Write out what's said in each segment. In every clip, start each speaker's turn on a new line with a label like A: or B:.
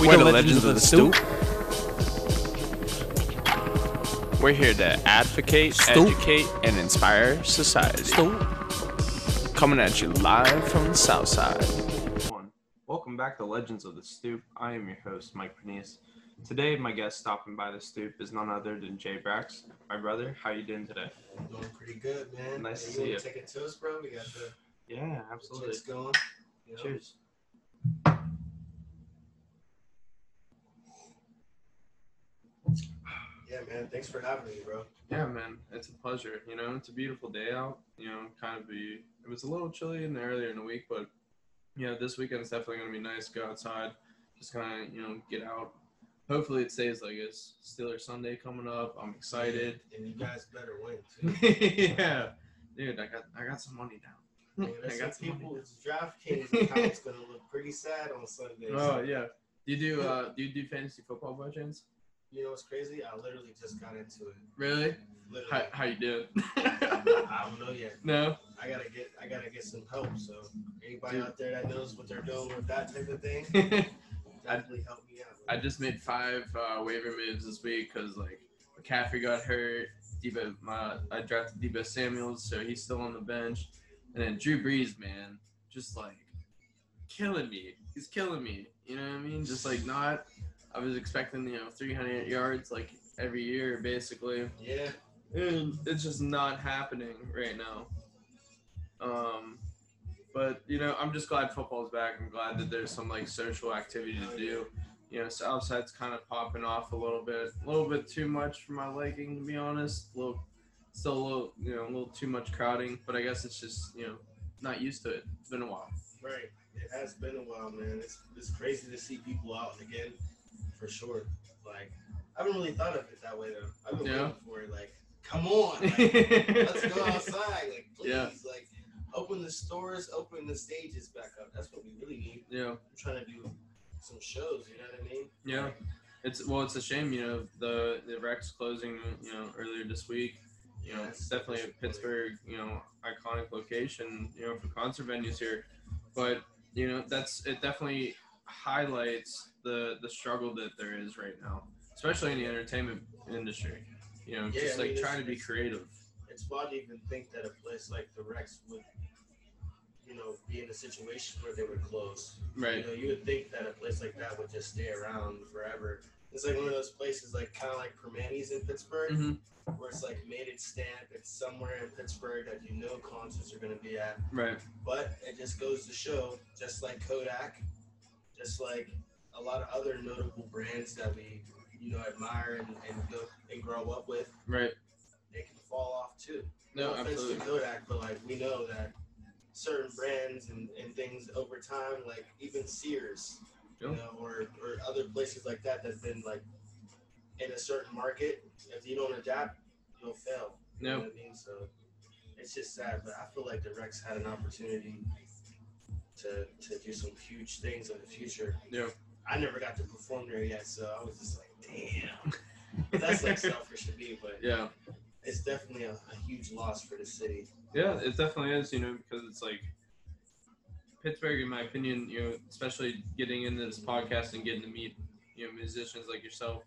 A: We the legends of the stoop. We're here to advocate,
B: Stoop.
A: educate, and inspire society. Coming at you live from the south side. Welcome back to Legends of the Stoop. I am your host, Mike Pernice. Today, my guest stopping by the stoop is none other than Jay Brax, my brother. How you doing today?
C: Doing pretty good, man.
A: Nice to see
C: wanna
A: you.
C: Take a toast, bro. We got the
A: Yeah, absolutely.
C: chicks going. you know?
A: Cheers.
C: Yeah, man. Thanks for having me, bro.
A: Yeah, man, it's a pleasure. You know, it's a beautiful day out. You know, kind of be. It was a little chilly in the earlier in the week, but you know, this weekend's definitely gonna be nice. Go outside, just kind of you know get out. Hopefully, it stays like this. Steeler Sunday coming up. I'm excited.
C: And you guys better win too.
A: yeah, dude, I got I got some money down.
C: Man,
A: I got
C: some people
A: money.
C: with DraftKings account's gonna look pretty sad on Sunday.
A: Oh yeah. Do you do uh do you do fantasy football by chance?
C: You know what's crazy? I literally just got into it.
A: Really?
C: Literally.
A: How how you doing?
C: I don't know yet.
A: no.
C: I gotta get I gotta get some help. So anybody
A: Dude.
C: out there that knows what they're doing with that type of thing, definitely help me out.
A: I just made five uh, waiver moves this week because like McCaffrey got hurt. Deebo, my I drafted Deebo Samuels, so he's still on the bench, and then Drew Brees, man, just like killing me. He's killing me. You know what I mean? Just like not. I was expecting you know 300 yards like every year basically,
C: yeah.
A: and it's just not happening right now. Um, but you know, I'm just glad football's back. I'm glad that there's some like social activity to do. You know, Southside's kind of popping off a little bit, a little bit too much for my liking, to be honest. A little, still a little, you know, a little too much crowding. But I guess it's just, you know, not used to it. It's been a while.
C: Right. It has been a while, man. It's it's crazy to see people out again, for sure. Like I haven't really thought of it that way though. I've been
A: Yeah.
C: waiting for it. Like, come on, like, let's go outside. Like, please,
A: Yeah.
C: like, open the stores, open the stages back up. That's what we really need.
A: Yeah,
C: I'm trying to do some shows. You know what I mean?
A: yeah. It's well, it's a shame, you know, the the Rex closing, you know, earlier this week. You know, it's definitely a Pittsburgh, you know, iconic location, you know, for concert venues here. But you know, that's it. Definitely highlights the the struggle that there is right now, especially in the entertainment industry. You know,
C: Yeah,
A: just
C: I
A: like
C: mean,
A: trying to be creative.
C: It's wild to even think that a place like the Rex would, you know, be in a situation where they would close.
A: Right.
C: You know, you would think that a place like that would just stay around forever. It's like one of those places, like kind of like Primantis in Pittsburgh,
A: hmm
C: where it's like made its stamp. It's somewhere in Pittsburgh that you know concerts are going to be at.
A: Right.
C: But it just goes to show, just like Kodak, just like a lot of other notable brands that we, you know, admire and, and go and grow up with,
A: Right.
C: they can fall off too.
A: No,
C: offense
A: absolutely.
C: to Kodak, but like we know that certain brands and, and things over time, like even Sears, you know, or, or other places like that that've been like in a certain market, if you don't adapt, you'll fail. You know
A: No.
C: what I mean? So it's just sad, but I feel like the Rex had an opportunity to to do some huge things in the future.
A: Yeah.
C: I never got to perform there yet, so I was just like, damn. That's like selfish of me, but
A: Yeah.
C: It's definitely a, a huge loss for the city.
A: Yeah, it definitely is, you know, because it's like Pittsburgh, in my opinion, you know, especially getting into this podcast and getting to meet, you know, musicians like yourself,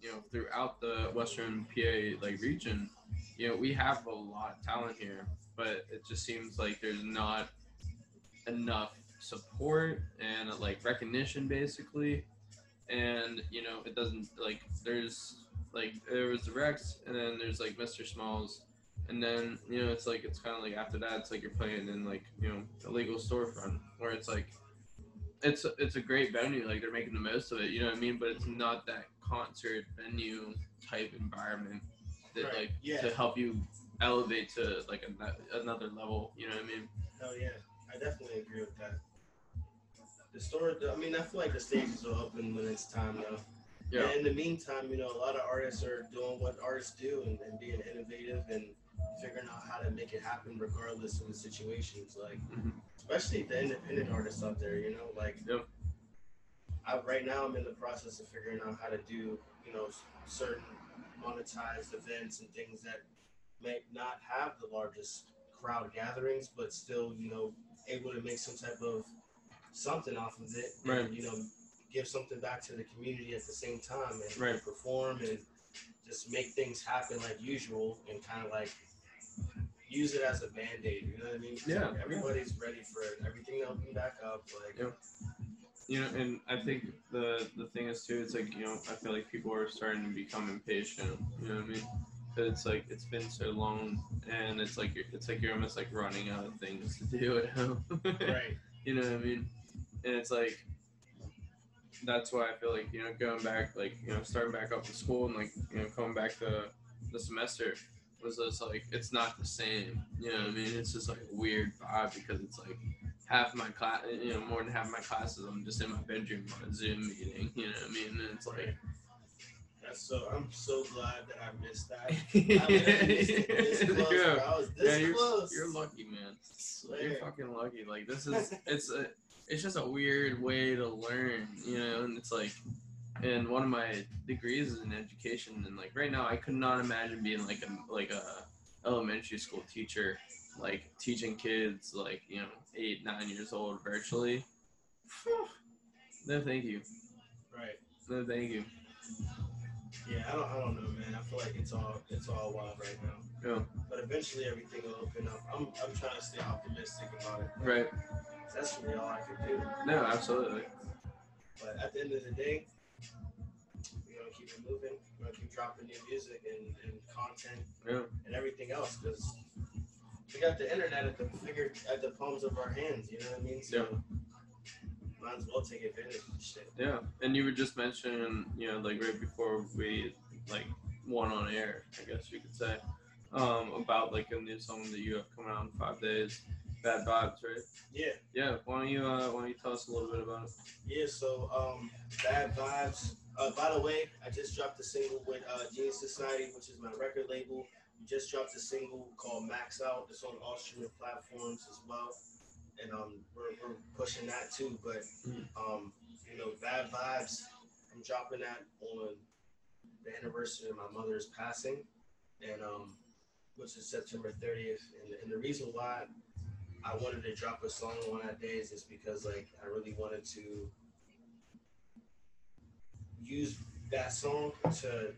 A: you know, throughout the Western PA like region, you know, we have a lot of talent here, but it just seems like there's not enough support and like recognition basically. And, you know, it doesn't like there's like there was the Rex and then there's like Mr. Smalls and then you know it's like it's kind of like after that it's like you're playing in like you know a legal storefront where it's like it's it's a great venue like they're making the most of it you know what i mean but it's not that concert venue type environment that
C: Right,
A: like
C: yeah.
A: to help you elevate to like a, another level you know what i mean
C: Hell yeah, I definitely agree with that. The store, I mean, I feel like the stages are open when it's time, though.
A: Yeah.
C: And in the meantime, you know, a lot of artists are doing what artists do and, and being innovative and figuring out how to make it happen regardless of the situations. Like,
A: Mhm.
C: especially the independent artists out there, you know, like. I, right now, I'm in the process of figuring out how to do, you know, certain monetized events and things that may not have the largest crowd gatherings, but still, you know, able to make some type of something off of it.
A: Right.
C: And, you know, give something back to the community at the same time and
A: Right.
C: perform and just make things happen like usual and kind of like use it as a band-aid you know what i mean?
A: Yeah.
C: like, everybody's ready for everything to open back up like
A: Yeah. you know and i think the the thing is too it's like you know i feel like people are starting to become impatient you know what i mean but it's like it's been so long and it's like you're, it's like you're almost like running out of things to do at home
C: right
A: you know what i mean and it's like that's why i feel like you know going back like you know starting back up to school and like you know coming back to the semester was just like it's not the same you know what i mean? It's just like a weird vibe because it's like half my class you know more than half my classes i'm just in my bedroom on a zoom meeting you know what i mean? And it's like
C: that's so i'm so glad that i missed that. I this close,
A: yeah.
C: I was
A: yeah you're,
C: close.
A: you're lucky man. You're fucking lucky. Like this is it's a it's just a weird way to learn you know and it's like and one of my degrees is in education and like right now i could not imagine being like a like a elementary school teacher like teaching kids like you know eight nine years old virtually. No thank you.
C: Right.
A: No thank you.
C: Yeah I don't, I don't know man. I feel like it's all it's all wild right now.
A: Yeah.
C: but eventually everything will open up. I'm, I'm trying to stay optimistic about it.
A: Right
C: that's really all i can do
A: no absolutely
C: But at the end of the day, we're gonna keep it moving. We're gonna keep dropping new music and, and content
A: Yeah.
C: and everything else because we got the internet at the figure at the palms of our hands. You know what I mean? So might as well take advantage of shit.
A: Yeah, and you were just mentioning, you know, like right before we like went on air, I guess you could say, um, about like a new song that you have coming out in five days, Bad Vibes, right?
C: Yeah,
A: Yeah. Why don't you uh, why don't you tell us a little bit about it?
C: yeah. So um, bad vibes. Uh, by the way, I just dropped a single with uh, Genius Society, which is my record label. We just dropped a single called Max Out. It's on all streaming platforms as well, and um, we're, we're pushing that too. But um, you know, Bad Vibes. I'm dropping that on the anniversary of my mother's passing, and um, which is September 30th. And, and the reason why I wanted to drop a song on that day is just because like I really wanted to use that song to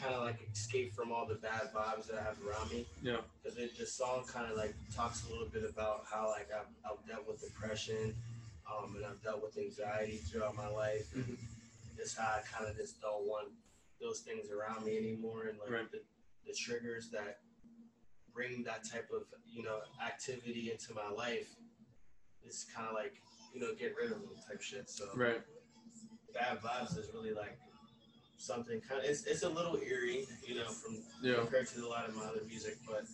C: kind of like escape from all the bad vibes that I have around me.
A: Yeah.
C: Because the song kind of like talks a little bit about how like I've, I've dealt with depression, um, and I've dealt with anxiety throughout my life.
A: Mhm.
C: Just how I kind of just don't want those things around me anymore, and like
A: Right.
C: the, the triggers that bring that type of you know activity into my life is kind of like you know get rid of them type shit. So
A: Right.
C: bad vibes is really like something kind of it's, it's a little eerie, you know, from
A: Yeah.
C: compared to a lot of my other music, but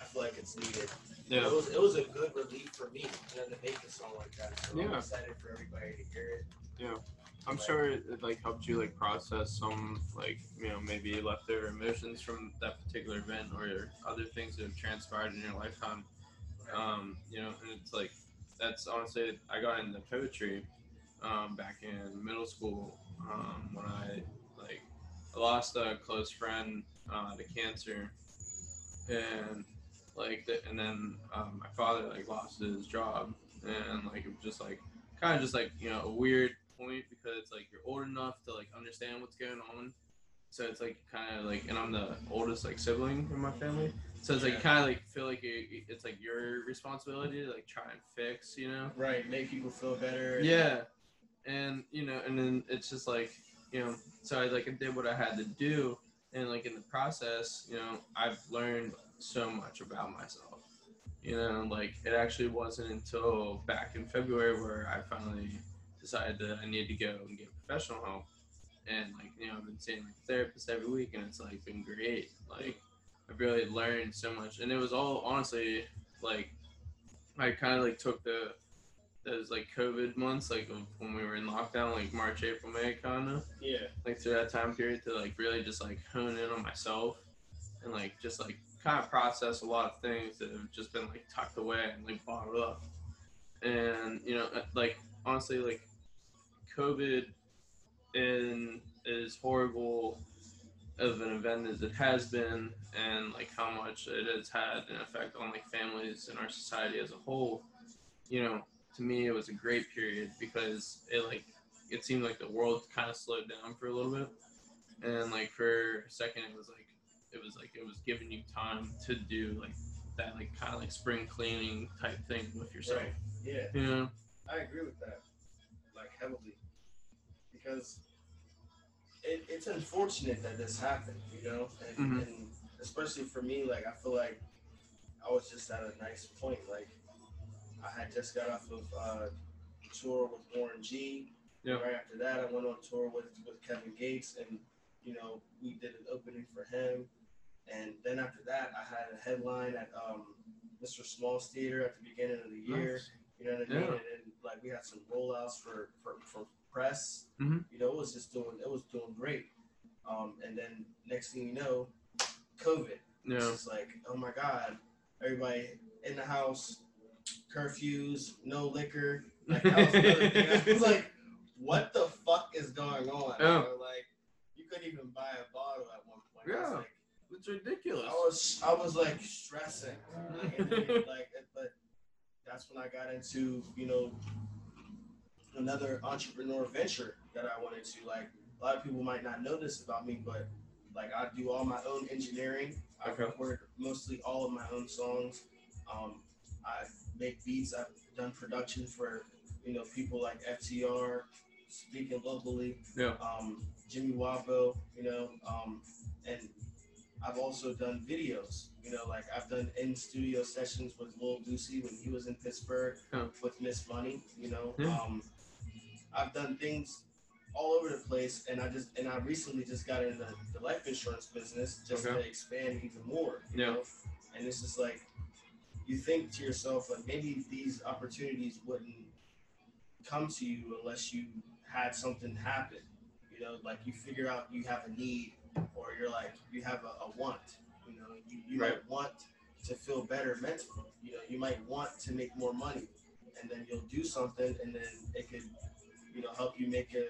C: I feel like it's needed.
A: Yeah.
C: It was it was a good relief for me, you know, to make a song like that. So yeah. I'm
A: Yeah.
C: excited for everybody to hear it.
A: I'm sure it, like helped you like process some like you know maybe leftover emotions from that particular event or other things that have transpired in your lifetime. um, you know, and it's like that's honestly I got into poetry um, back in middle school um, when I like lost a close friend uh, to cancer, and like the, and then um, my father like lost his job, and like it was just like kind of just like you know a weird point because like you're old enough to like understand what's going on. So it's like kind of like, and I'm the oldest like sibling in my family. So it's like
C: Yeah.
A: kind of like feel like you, it's like your responsibility to like try and fix, you know?
C: Right, make people feel better.
A: Yeah, and you know, and then it's just like you know, so I like did what I had to do, and like in the process, you know, I've learned so much about myself. You know, like it actually wasn't until back in February where I finally decided that I needed to go and get professional help, and like you know, I've been seeing like a therapist every week, and it's like been great. Like I've really learned so much, and it was all honestly like I kind of like took the those like COVID months, like of when we were in lockdown, like March, April, May, kind of
C: Yeah.
A: like through that time period to like really just like hone in on myself and like just like kind of process a lot of things that have just been like tucked away and like bottled up. And you know, uh, like honestly, like COVID and is horrible of an event as it has been and like how much it has had an effect on like families and our society as a whole. You know to me it was a great period because it like it seemed like the world kind of slowed down for a little bit. And like for a second it was like it was like it was giving you time to do like that like kind of like spring cleaning type thing with yourself.
C: Right. Yeah.
A: you know?
C: I agree with that, like heavily, because it, it's unfortunate that this happened, you know, and,
A: Mhm.
C: and especially for me, like I feel like I was just at a nice point. Like I had just got off of uh, tour with Warren G.
A: Yeah.
C: Right after that, I went on tour with with Kevin Gates, and you know we did an opening for him. And then after that, I had a headline at um, Mr. Small's Theater at the beginning of the year.
A: Nice.
C: You know what I mean?
A: Yeah.
C: And, and like we had some rollouts for for, for press.
A: Mhm.
C: You know, it was just doing it was doing great. Um, and then next thing you know, COVID. It's
A: yeah
C: just like, oh my God, everybody in the house, curfews, no liquor. Like that was. I was like, what the fuck is going on?
A: Yeah.
C: bro? Like you couldn't even buy a bottle at one point.
A: Yeah.
C: like,
A: it's ridiculous
C: I was I was like stressing, like, then, like, but that's when I got into you know another entrepreneur venture that I wanted to like. A lot of people might not know this about me, but like I do all my own engineering. I
A: Okay.
C: record mostly all of my own songs. Um, I make beats. I've done production for you know people like FTR, speaking locally.
A: Yeah.
C: Um, Jimmy Wopo, you know, um, and I've also done videos. You know, like I've done in studio sessions with Lil Boosie when he was in Pittsburgh
A: Yeah.
C: with Miss Money. You know,
A: Yeah.
C: um, I've done things all over the place, and I just and I recently just got into the life insurance business just
A: Okay.
C: to expand even more. You
A: Yeah.
C: know, and it's just like you think to yourself like maybe these opportunities wouldn't come to you unless you had something happen. You know, like you figure out you have a need or you're like you have a, a want. You know, you, you
A: Right.
C: might want to feel better mentally. You know, you might want to make more money, and then you'll do something, and then it could, you know, help you make a.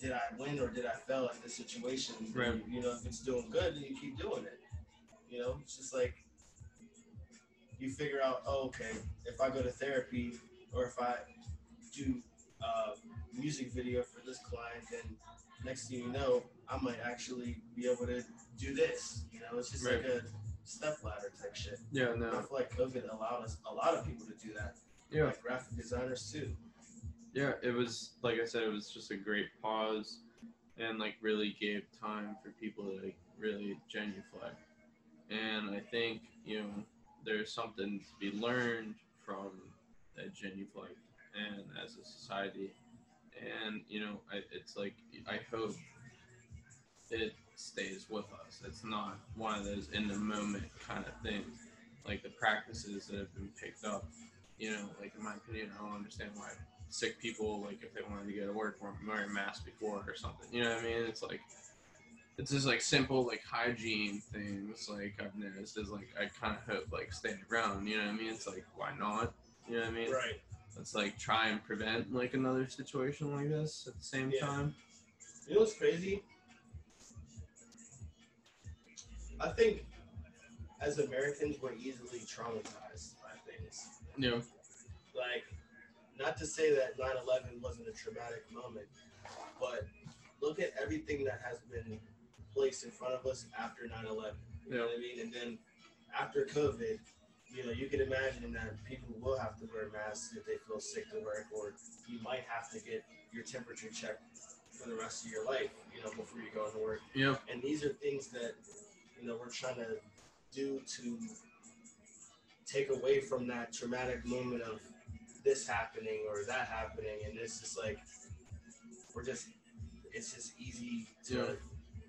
C: Did I win or did I fail at this situation?
A: Right.
C: You, you know, if it's doing good, then you keep doing it. You know, it's just like you figure out, oh, okay, if I go to therapy or if I do uh, music video for this client, then next thing you know, I might actually be able to do this. You know, it's just like a step ladder type shit.
A: yeah
C: And I feel like COVID allowed us a lot of people to do that.
A: yeah
C: Like graphic designers too.
A: Yeah it was like i said it was just a great pause and like really gave time for people to like really genuflect. And i think you know there's something to be learned from that genuflect and as a society. And you know I, it's like i hope it stays with us. It's not one of those in the moment kind of things. Like the practices that have been picked up you know like in my opinion i don't understand why sick people like if they wanted to go to work weren't wearing masks before or something you know what i mean it's like it's just like simple like hygiene things like i've noticed is like i kind of hope like stay around you know what i mean it's like why not you know what i mean
C: Right.
A: let's like try and prevent like another situation like this at the same
C: Yeah.
A: time
C: You know what's crazy? I think as Americans, we're easily traumatized by things.
A: you know
C: Like, not to say that 9 11 wasn't a traumatic moment, but look at everything that has been placed in front of us after 9 11. You know what I mean? And then after COVID, you know, you can imagine that people will have to wear masks if they feel sick to work, or you might have to get your temperature checked for the rest of your life, you know, before you go into work.
A: know
C: And these are things that, you know, we're trying to do to take away from that traumatic moment of this happening or that happening. And it's just like, we're just, it's just easy to
A: Yeah.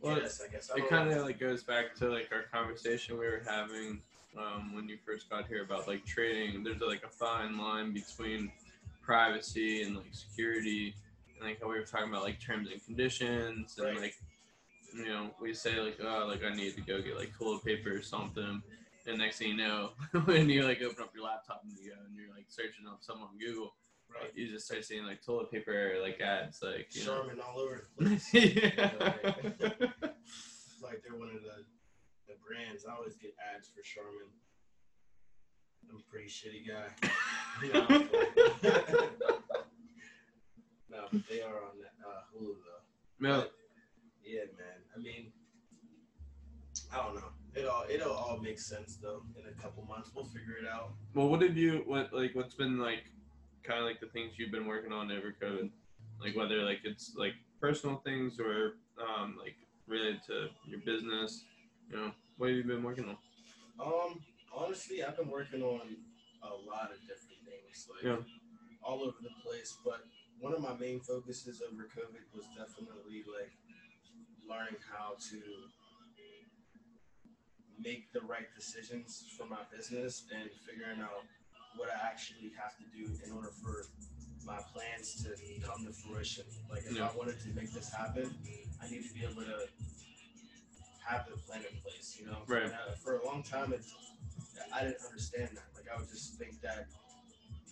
A: Well,
C: us, I guess. I
A: it kind of like goes back to like our conversation we were having um, when you first got here about like trading. There's like a fine line between privacy and like security, and like how we were talking about like terms and conditions, and
C: Right.
A: like you know we say like oh like I need to go get like toilet paper or something. And next thing you know, when you like open up your laptop and you go and you're like searching up someone on Google,
C: right.
A: you just start seeing like toilet paper like ads, like you know.
C: Charmin all over the place.
A: yeah.
C: like they're one of the the brands. I always get ads for Charmin. I'm a pretty shitty guy. No, but they are on that uh, Hulu though.
A: Yeah.
C: Yeah, man. I mean, I don't know. It all it'll all make sense though. In a couple months, we'll figure it out.
A: Well, what have you what like what's been like kind of like the things you've been working on over COVID? Like whether like it's like personal things or um like related to your business. You know, what have you been working on?
C: Um, honestly, I've been working on a lot of different things, like
A: Yeah.
C: all over the place. But one of my main focuses over COVID was definitely like learning how to make the right decisions for my business and figuring out what I actually have to do in order for my plans to come to fruition. Like if
A: Yeah.
C: I wanted to make this happen, I need to be able to have the plan in place. You know,
A: Right.
C: And, uh, for a long time, it's, I didn't understand that. Like I would just think that,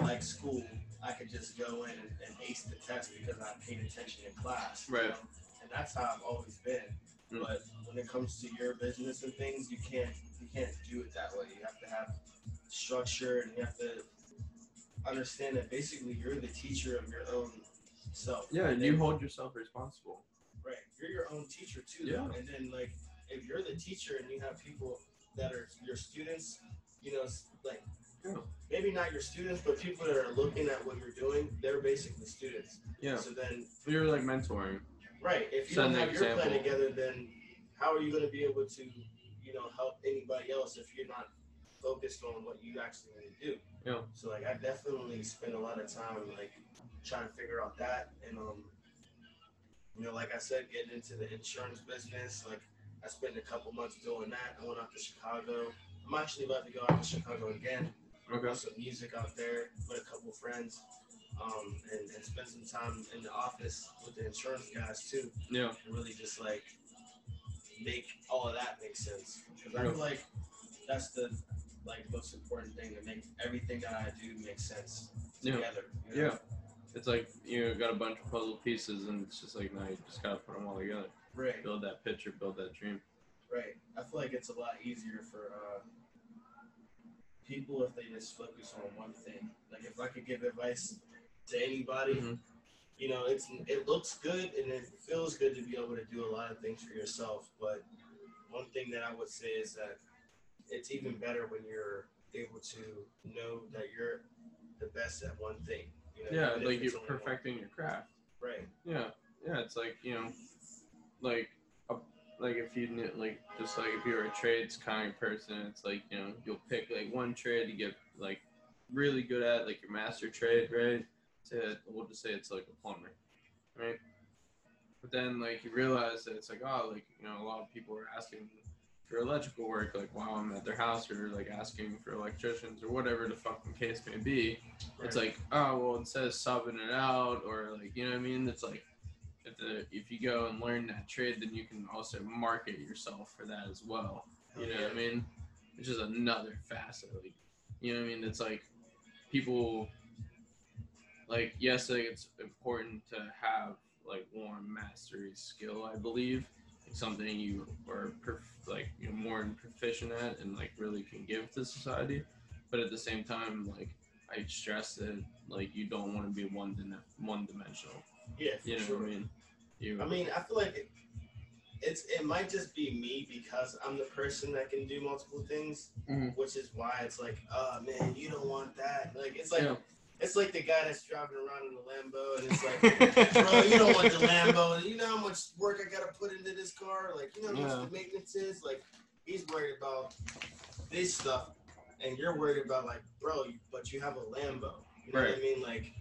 C: like school, I could just go in and, and ace the test because I paid attention in class. you
A: Right.
C: know? And that's how I've always been. But mm-hmm. when it comes to your business and things, you can't you can't do it that way. You have to have structure and you have to understand that basically you're the teacher of your own self.
A: Yeah,
C: And
A: you hold yourself responsible.
C: Right. You're your own teacher too.
A: Yeah.
C: Though. And then like if you're the teacher and you have people that are your students, you know, like
A: Yeah.
C: maybe not your students, but people that are looking at what you're doing, they're basically students.
A: Yeah,
C: So then
A: you're like mentoring.
C: Right, if you
A: Set
C: don't have your plan together, then how are you gonna be able to, you know, help anybody else if you're not focused on what you actually want to do?
A: Yeah.
C: So like I definitely spend a lot of time like trying to figure out that and um you know, like I said, getting into the insurance business, like I spent a couple months doing that. I went out to Chicago. I'm actually about to go out to Chicago again,
A: Okay.
C: do some music out there with a couple friends, um, and, and spend some time in the office with the insurance guys too,
A: Yeah.
C: and really just like make all of that make sense. Because I feel like that's the like most important thing to make everything that I do make sense
A: Yeah.
C: together. you know?
A: Yeah. It's like you got a bunch of puzzle pieces, and it's just like now you just gotta put them all together.
C: Right.
A: Build that picture, build that dream.
C: Right. I feel like it's a lot easier for uh, people if they just focus on one thing. Like if I could give advice to anybody,
A: Mhm.
C: you know, it's it looks good and it feels good to be able to do a lot of things for yourself. But one thing that I would say is that it's even better when you're able to know that you're the best at one thing. You know,
A: Yeah, like you're perfecting your craft.
C: Right.
A: Yeah, yeah. It's like you know, like a, like if you kn- like just like if you're a trades kind of person, it's like you know you'll pick like one trade to get like really good at, like your master trade, right? To we'll just say it's like a plumber, right? But then like you realize that it's like oh like you know a lot of people are asking for electrical work like while I'm at their house or like asking for electricians or whatever the fucking case may be. It's like oh well instead of subbing it out or like you know what I mean? It's like if the if you go and learn that trade then you can also market yourself for that as well. You know what I mean? It's just another facet like you know what I mean? It's like people like yes like it's important to have like one mastery skill I believe like something you are perf- like you know more proficient at and like really can give to society but at the same time like I stress that like you don't want to be one din- one dimensional.
C: Yeah,
A: You know
C: sure.
A: what I mean? You
C: I mean, I feel like it, it's it might just be me because I'm the person that can do multiple things,
A: Mhm.
C: which is why it's like, oh man, you don't want that. Like it's like
A: Yeah.
C: It's like the guy that's driving around in the Lambo, and it's like, bro, you don't want the Lambo. You know how much work I gotta put into this car. Like you know how much
A: Yeah.
C: the maintenance is. Like he's worried about this stuff, and you're worried about like, bro, you- but you have a Lambo. You know what I mean? Like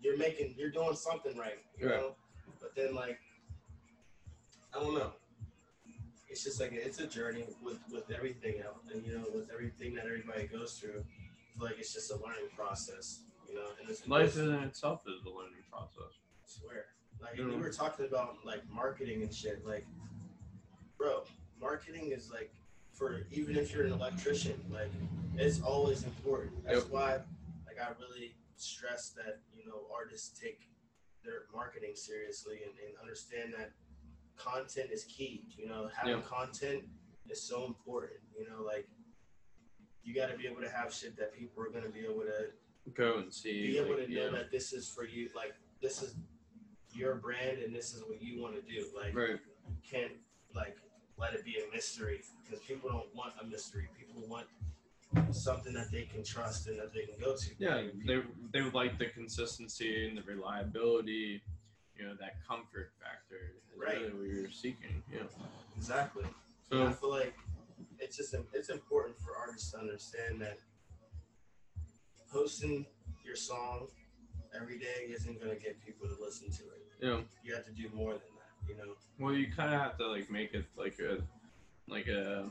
C: you're making, you're doing something right. You
A: Right.
C: know. But then like, I don't know. It's just like it's a journey with with everything else, and you know, with everything that everybody goes through. Like it's just a learning process, you know. And it's
A: life in itself is a learning process.
C: I swear. Like
A: Yeah.
C: we were talking about like marketing and shit. Like, bro, marketing is like for even if you're an electrician, like it's always important. That's
A: Yep.
C: why, like, I really stress that you know artists take their marketing seriously and, and understand that content is key. You know, having
A: Yeah.
C: content is so important. You know, like you got to be able to have shit that people are gonna be able to
A: Go and see.
C: be able
A: like,
C: to know
A: yeah.
C: that this is for you. Like this is your brand and this is what you want to do. Like
A: Right.
C: can't like let it be a mystery because people don't want a mystery. People want something that they can trust and that they can go to.
A: Yeah, they they would like the consistency and the reliability, you know, that comfort factor
C: Right.
A: really what you're seeking. Yeah.
C: exactly. And I
A: So
C: feel like it's just it's important for artists to understand that posting your song every day isn't gonna get people to listen to it.
A: you know,
C: You have to do more than that. You know.
A: well, you kind of have to like make it like a like a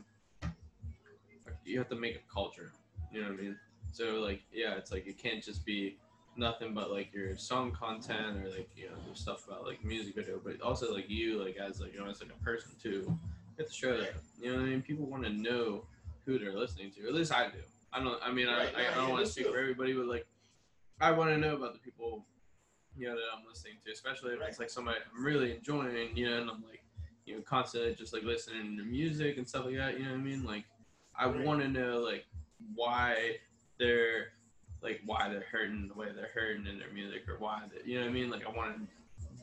A: you have to make a culture. You know what I mean? So like yeah, it's like it can't just be nothing but like your song content or like you know stuff about like music video, but also like you like as like you know as like a person too. Have to show that. You know what I mean? People want to know who they're listening to. At least I do. I don't. I mean,
C: Right,
A: I, I, I don't want to speak for everybody, but like, I want to know about the people, you know, that I'm listening to, especially if
C: Right.
A: it's like somebody I'm really enjoying, you know, and I'm like, you know, constantly just like listening to music and stuff like that. You know what I mean? Like, I
C: Right.
A: want to know like why they're like why they're hurting the way they're hurting in their music or why they, you know what I mean? Like, I want to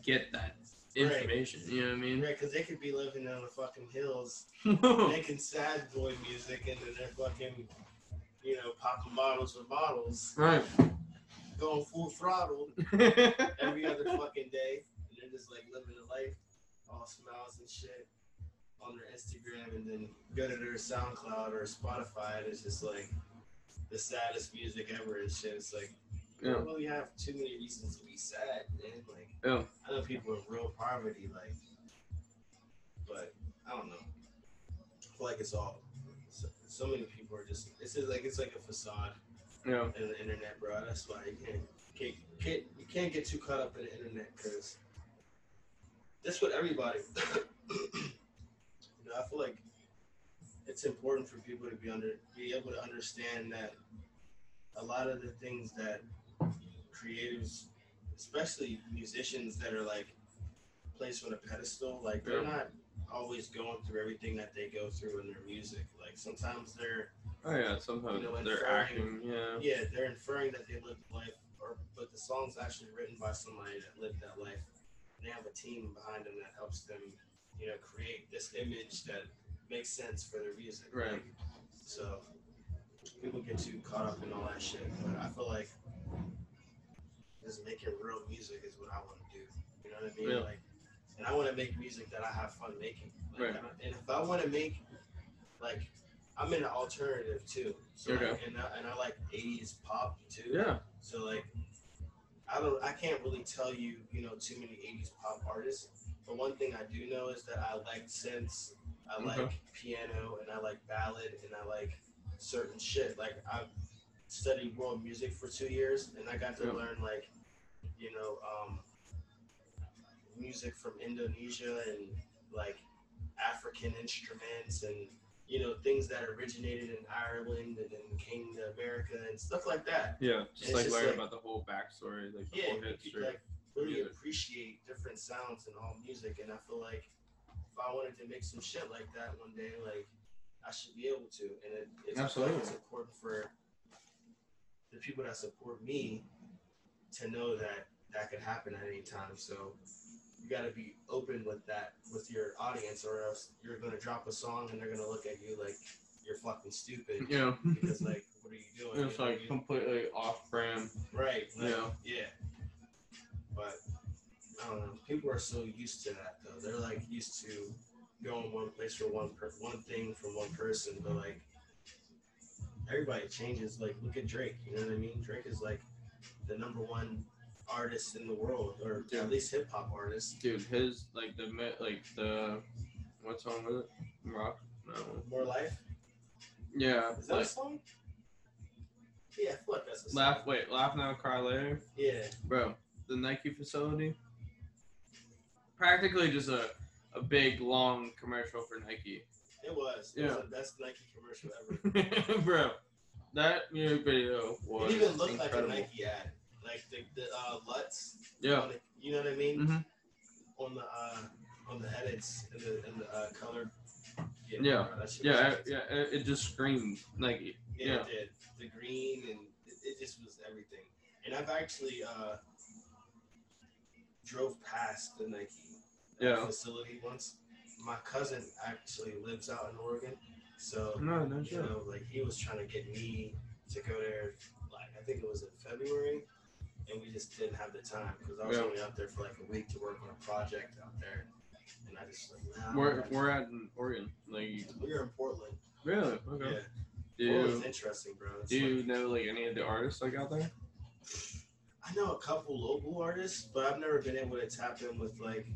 A: get that
C: Right.
A: information. You know what I mean?
C: Right, because they could be living on the fucking hills, making sad boy music, and then they're fucking, you know, popping bottles with bottles, Right. going full throttle every other fucking day, and they're just like living a life, all smiles and shit, on their Instagram, and then go to their SoundCloud or Spotify, and it's just like the saddest music ever and shit. It's like
A: Yeah.
C: don't really have too many reasons to be sad, man. Like
A: Yeah.
C: I know people in real poverty, like, but I don't know. I feel like it's all. So, so many people are just. It's just like it's like a facade
A: Yeah.
C: in the internet, bro. That's why you can't can't, can't you can't get too caught up in the internet because that's what everybody. you know, I feel like it's important for people to be under be able to understand that a lot of the things that creatives, especially musicians that are like placed on a pedestal, like they're
A: Yeah.
C: not always going through everything that they go through in their music. Like sometimes they're
A: Oh yeah. Sometimes
C: You know,
A: they're
C: inferring-
A: acting. Yeah.
C: yeah, they're inferring that they lived life, or but the song's actually written by somebody that lived that life. And they have a team behind them that helps them, you know, create this image that makes sense for their music.
A: Right.
C: Like, so people get too caught up in all that shit, but I feel like just making real music is what I want to do. You know what I mean?
A: Yeah.
C: Like, and I want to make music that I have fun making. Like,
A: Right.
C: and if I want to make, like, I'm in an alternative too. So
A: Okay.
C: like, and I, and I like 80s pop too.
A: Yeah.
C: So like, I don't, I can't really tell you, you know, too many 80s pop artists. But one thing I do know is that I like synths, I
A: Okay.
C: like piano, and I like ballad, and I like certain shit. Like I've studied world music for two years, and I got to
A: Yeah.
C: learn like, you know, um, music from Indonesia and like African instruments and you know things that originated in Ireland and then came to America and stuff like that.
A: Yeah. Just like
C: just
A: learn
C: like-
A: about the whole backstory, like the
C: Yeah,
A: whole history.
C: like really
A: music.
C: appreciate different sounds in all music, and I feel like if I wanted to make some shit like that one day, like I should be able to, and it, it's,
A: Absolutely.
C: it's important for the people that support me to know that that could happen at any time. So you got to be open with that with your audience, or else you're gonna drop a song and they're gonna look at you like you're fucking stupid
A: you know.
C: because like what are you doing?
A: it's
C: You know,
A: like
C: you-
A: completely off brand.
C: Right. Like,
A: Yeah.
C: Yeah. But I don't know. People are so used to that though. They're like used to going one place for one per- one thing from one person, but like everybody changes. Like look at Drake. You know what I mean? Drake is like the number one artist in the world, or
A: Yeah.
C: at least hip hop artist.
A: Dude, his like the like the what song was it? Rock? No.
C: More life.
A: Yeah.
C: Is that a song? Yeah, I like that's a song.
A: laugh. Wait, laugh now, cry later,
C: Yeah.
A: bro. The Nike facility. Practically just a a big long commercial for Nike,
C: It was. It
A: Yeah.
C: was the best Nike commercial ever.
A: bro. That music video was
C: It even looked
A: incredible.
C: like a Nike ad. Like the, the uh, LUTs
A: Yeah.
C: the- you know what I mean?
A: Mhm.
C: On the uh, on the edits and the and the uh, color.
A: Yeah. Yeah,
C: was
A: I- yeah. It, it just screamed like
C: Yeah,
A: yeah.
C: it did. The green and it, it just was everything. And I've actually uh, drove past the Nike uh,
A: Yeah.
C: facility once. My cousin actually lives out in Oregon, so
A: No, no
C: you
A: shit.
C: know, like he was trying to get me to go there. Like I think it was in February, and we just didn't have the time because I was
A: Yeah.
C: only out there for like a week to work on a project out there, and I just like nah,
A: We're we're at in Oregon. Like
C: we were in Portland.
A: really? Okay.
C: Yeah,
A: Do
C: interesting, bro. It's
A: do
C: like-
A: you know like any of the artists like out there?
C: I know a couple local artists, but I've never been able to tap in with like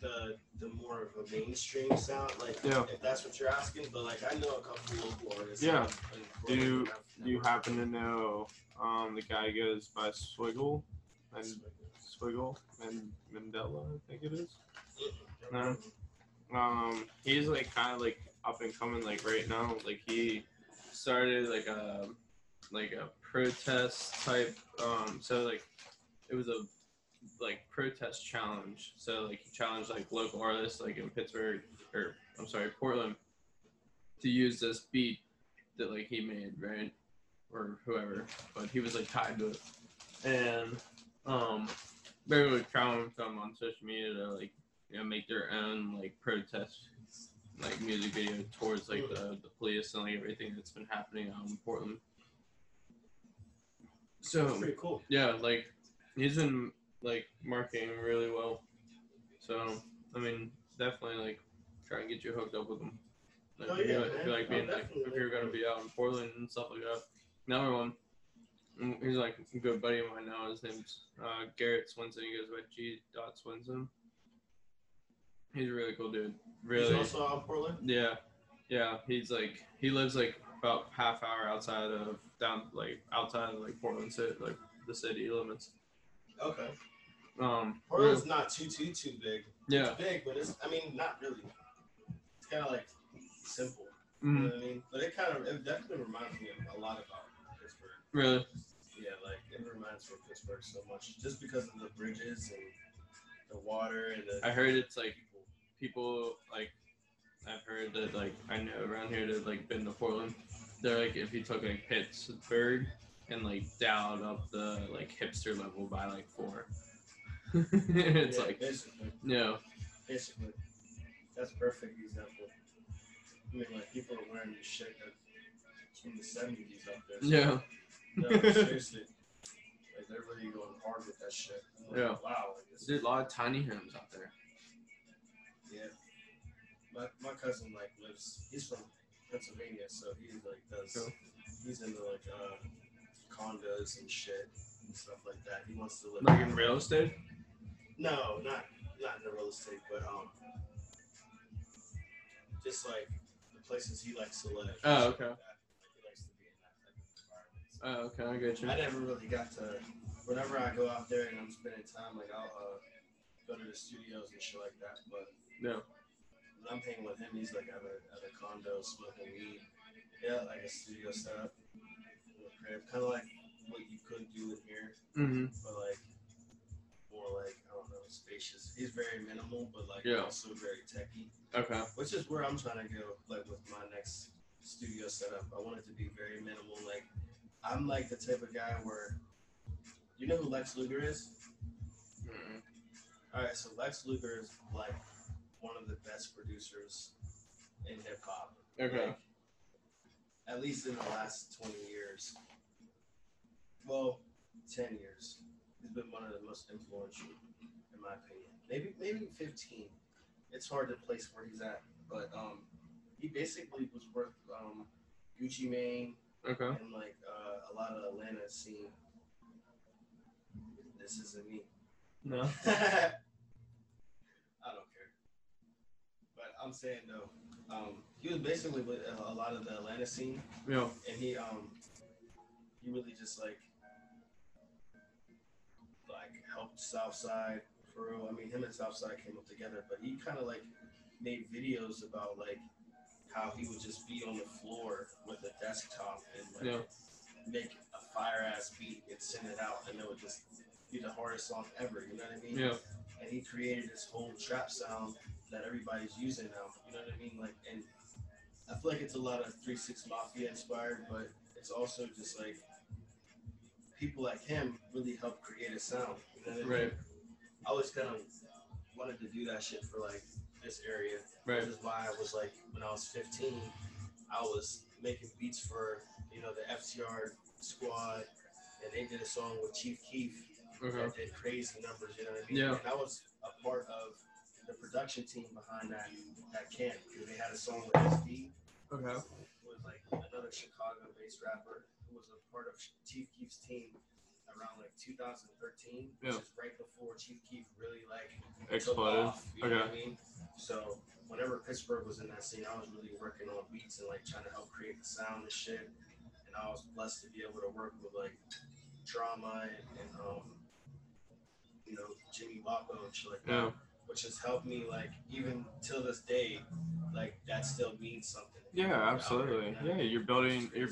C: the the more of a mainstream sound. Like
A: Yeah.
C: if that's what you're asking, but like I know a couple local artists.
A: Yeah. Do you-
C: Portland that I've
A: Do you happen to know um the guy goes by Swiggle and Swiggle and Mandela? I think it is. No. um he's like kind of like up and coming like right now like he started like a like a protest type um so like it was a like protest challenge so like he challenged like local artists like in pittsburgh or i'm sorry portland to use this beat that like he made right or whoever but he was like tied to it and um they would challenge them on social media to like you know, make their own like protest like music video towards like the, the police and like everything that's been happening out in Portland.
C: That's
A: So
C: pretty cool.
A: yeah, like he's been like marketing really well. So I mean, definitely like try and get you hooked up with them. Like,
C: Oh,
A: if, you
C: yeah,
A: like, you
C: man.
A: like being
C: I'll
A: like, if you're gonna be out in Portland and stuff like that. Another one, mm, he's like a good buddy of mine now. His name's uh, Garrett Swinson. He goes by G. Dot Swinson. He's a really cool dude. Really,
C: He's also out in Portland.
A: yeah, yeah. He's like he lives like about half hour outside of down like outside of like Portland city, like the city limits.
C: Okay.
A: Um,
C: Portland's not too too too big.
A: yeah,
C: It's big, but it's I mean not really. It's kind of like simple. You
A: mhm,
C: know what I mean? But it kind of it definitely reminds me of a lot about Pittsburgh.
A: really,
C: Yeah, like it reminds me of Pittsburgh so much just because of the bridges and the water and the.
A: I heard it's like people like I've heard that like I know around here that like been to Portland. They're like if you took like Pittsburgh and like dialed up the like hipster level by like four. it's
C: Yeah,
A: like
C: basically,
A: yeah,
C: basically, that's a perfect example. I mean, like people are wearing this shit that's from the seventies up there. so-
A: yeah,
C: No, seriously. Like they're really going hard with that shit. Like,
A: Yeah.
C: Wow. Like,
A: there's a lot of tiny homes out there.
C: Yeah. My my cousin like lives. He's from Pennsylvania, so he like does.
A: Cool.
C: He's into like uh condos and shit and stuff like that. He wants to live.
A: Like in real estate.
C: No, not not in the real estate, but um, just like the places he likes to live.
A: Oh, okay.
C: like. Like, he likes to be in that type of environment. So
A: Oh, okay, I get you.
C: I never really got to. Whenever I go out there and I'm spending time, like I'll uh, go to the studios and shit like that. But
A: Yeah.
C: when I'm hanging with him, he's like at a, at a condo smoking weed. Yeah, like a studio setup, crib, kind of like what you could do in here,
A: hmm
C: but like more like I don't know, spacious. He's very minimal, but like
A: Yeah.
C: also very techy,
A: Okay.
C: which is where I'm trying to go. Like with my next studio setup, I want it to be very minimal. Like I'm like the type of guy where you know who Lex Luger is.
A: Mm-mm.
C: All right, so Lex Luger is like one of the best producers in hip hop.
A: Okay.
C: Like, at least in the last 20 years. Well, 10 years. He's been one of the most influential, in my opinion. Maybe maybe 15. It's hard to place where he's at, but um, he basically was worth um, Gucci Mane
A: Okay.
C: and like uh, a lot of Atlanta scene. This isn't me.
A: No.
C: I don't care. But I'm saying though, um, he was basically with a, a lot of the Atlanta scene,
A: Yeah.
C: and he um, he really just like like helped Southside for real. I mean, him and Southside came up together, but he kind of like made videos about like how he would just be on the floor with a desktop and like
A: Yeah.
C: make a fire ass beat and send it out, and it would just be the hardest song ever. You know what I mean?
A: Yeah.
C: and he created this whole trap sound that everybody's using now. You know what I mean? Like, and I feel like it's a lot of Three Six Mafia inspired, but it's also just like people like him really helped create a sound. You know I mean?
A: Right.
C: I always kind of wanted to do that shit for like this area.
A: Right.
C: Which is why I was like, when I was 15, I was making beats for, you know, the FTR squad, and they did a song with Chief Keef
A: Okay.
C: that uh-huh. did crazy numbers, you know what I mean?
A: Yeah.
C: And I was a part of the production team behind that that camp because they had a song with SD,
A: Okay.
C: was like another Chicago-based rapper who was a part of Chief Keef's team around like 2013, which
A: Yeah.
C: is right before Chief Keef really like
A: Exploded.
C: off, you know
A: Okay.
C: what I mean? So whenever Pittsburgh was in that scene, I was really working on beats and like trying to help create the sound and shit. And I was blessed to be able to work with like Drama and, and um, you know, Jimmy Wopo and shit like that, which has helped me like even till this day, like that still means something.
A: Yeah, absolutely. Yeah, you're building you're.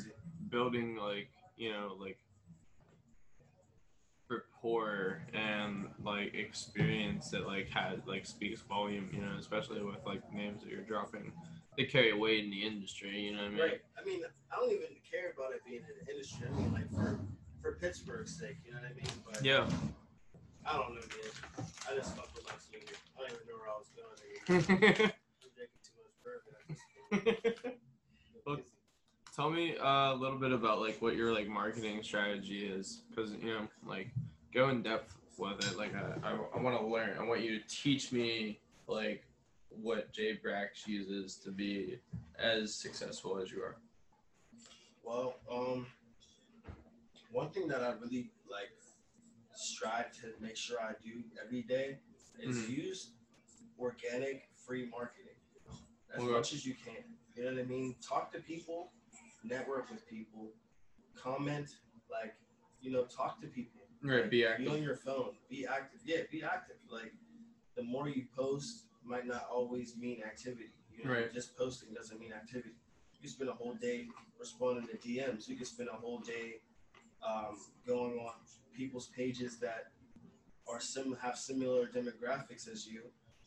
A: Building like, you know, like rapport and like experience that like has like speaks volume, you know, especially with like names that you're dropping. They carry weight in the industry, you know what I mean?
C: Right. I mean, I don't even care about it being in the industry. I mean, like for for Pittsburgh's sake, you know what I mean? But
A: Yeah.
C: I don't know, man. I just fuck with my team. I don't even know where I was going. I'm drinking too much bourbon this point.
A: Tell me uh, a little bit about like what your like marketing strategy is, because you know, like go in depth with it. Like I, I, I want to learn. I want you to teach me like what Jay Brax uses to be as successful as you are.
C: Well, um, one thing that I really like strive to make sure I do every day is
A: Mhm.
C: use organic free marketing as
A: Okay.
C: much as you can. You know what I mean? Talk to people, network with people, comment, like, you know, talk to people.
A: Right.
C: Like,
A: Be
C: Be
A: active.
C: on your phone. Be active. Yeah, be active. Like the more you post might not always mean activity. You know,
A: Right.
C: just posting doesn't mean activity. You spend a whole day responding to DMs. You can spend a whole day um, going on people's pages that are sim have similar demographics as you,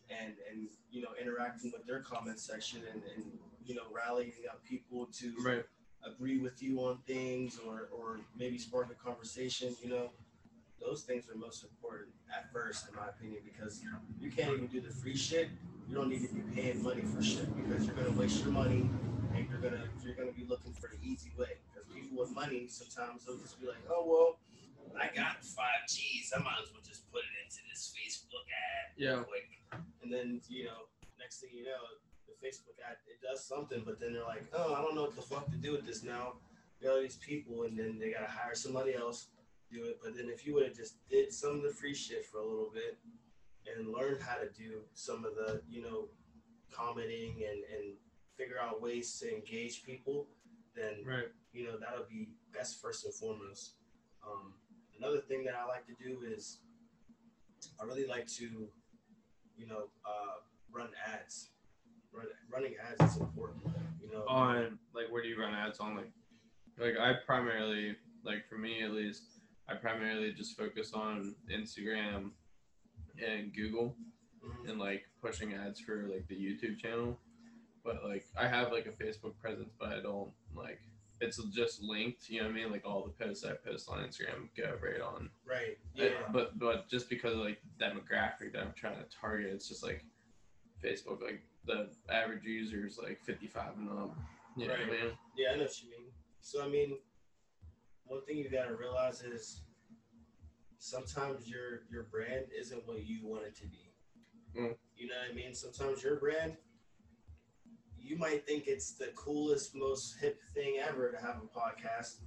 C: and and you know interacting with their comment section and, and you know rallying up people to
A: Right.
C: Agree with you on things or or maybe spark a conversation you know? Those things are most important at first in my opinion because you can't even do the free shit. You don't need to be paying money for shit because you're gonna waste your money and you're gonna you're gonna be looking for the easy way. Because people with money sometimes they'll just be like oh well I got five G's. I might as well just put it into this Facebook ad
A: Yeah.
C: quick. And then you know next thing you know the Facebook ad it does something, but then they're like, oh, I don't know what the fuck to do with this now. Got all these people, and then they gotta hire somebody else do it. But then if you would have just did some of the free shit for a little bit and learned how to do some of the you know commenting and and figure out ways to engage people, then
A: Right.
C: you know that'll be best first and foremost. Um, another thing that I like to do is I really like to, you know, uh, run ads. Run, running ads is important. You know,
A: On like where do you run ads on? Like, like I primarily like for me at least, I primarily just focus on Instagram and Google.
C: Mhm.
A: and like pushing ads for like the YouTube channel. But like I have like a Facebook presence, but I don't like it's just linked. You know what I mean? Like all the posts I post on Instagram go right on.
C: right?
A: I-
C: Yeah,
A: but but just because of like demographic that I'm trying to target, it's just like Facebook. Like the average user is like 55 and up. You know what I
C: Right.
A: mean?
C: yeah, I know what you mean. So I mean, one thing you gotta realize is sometimes your your brand isn't what you want it to be.
A: Mm.
C: You know what I mean? Sometimes your brand, you might think it's the coolest, most hip thing ever to have a podcast,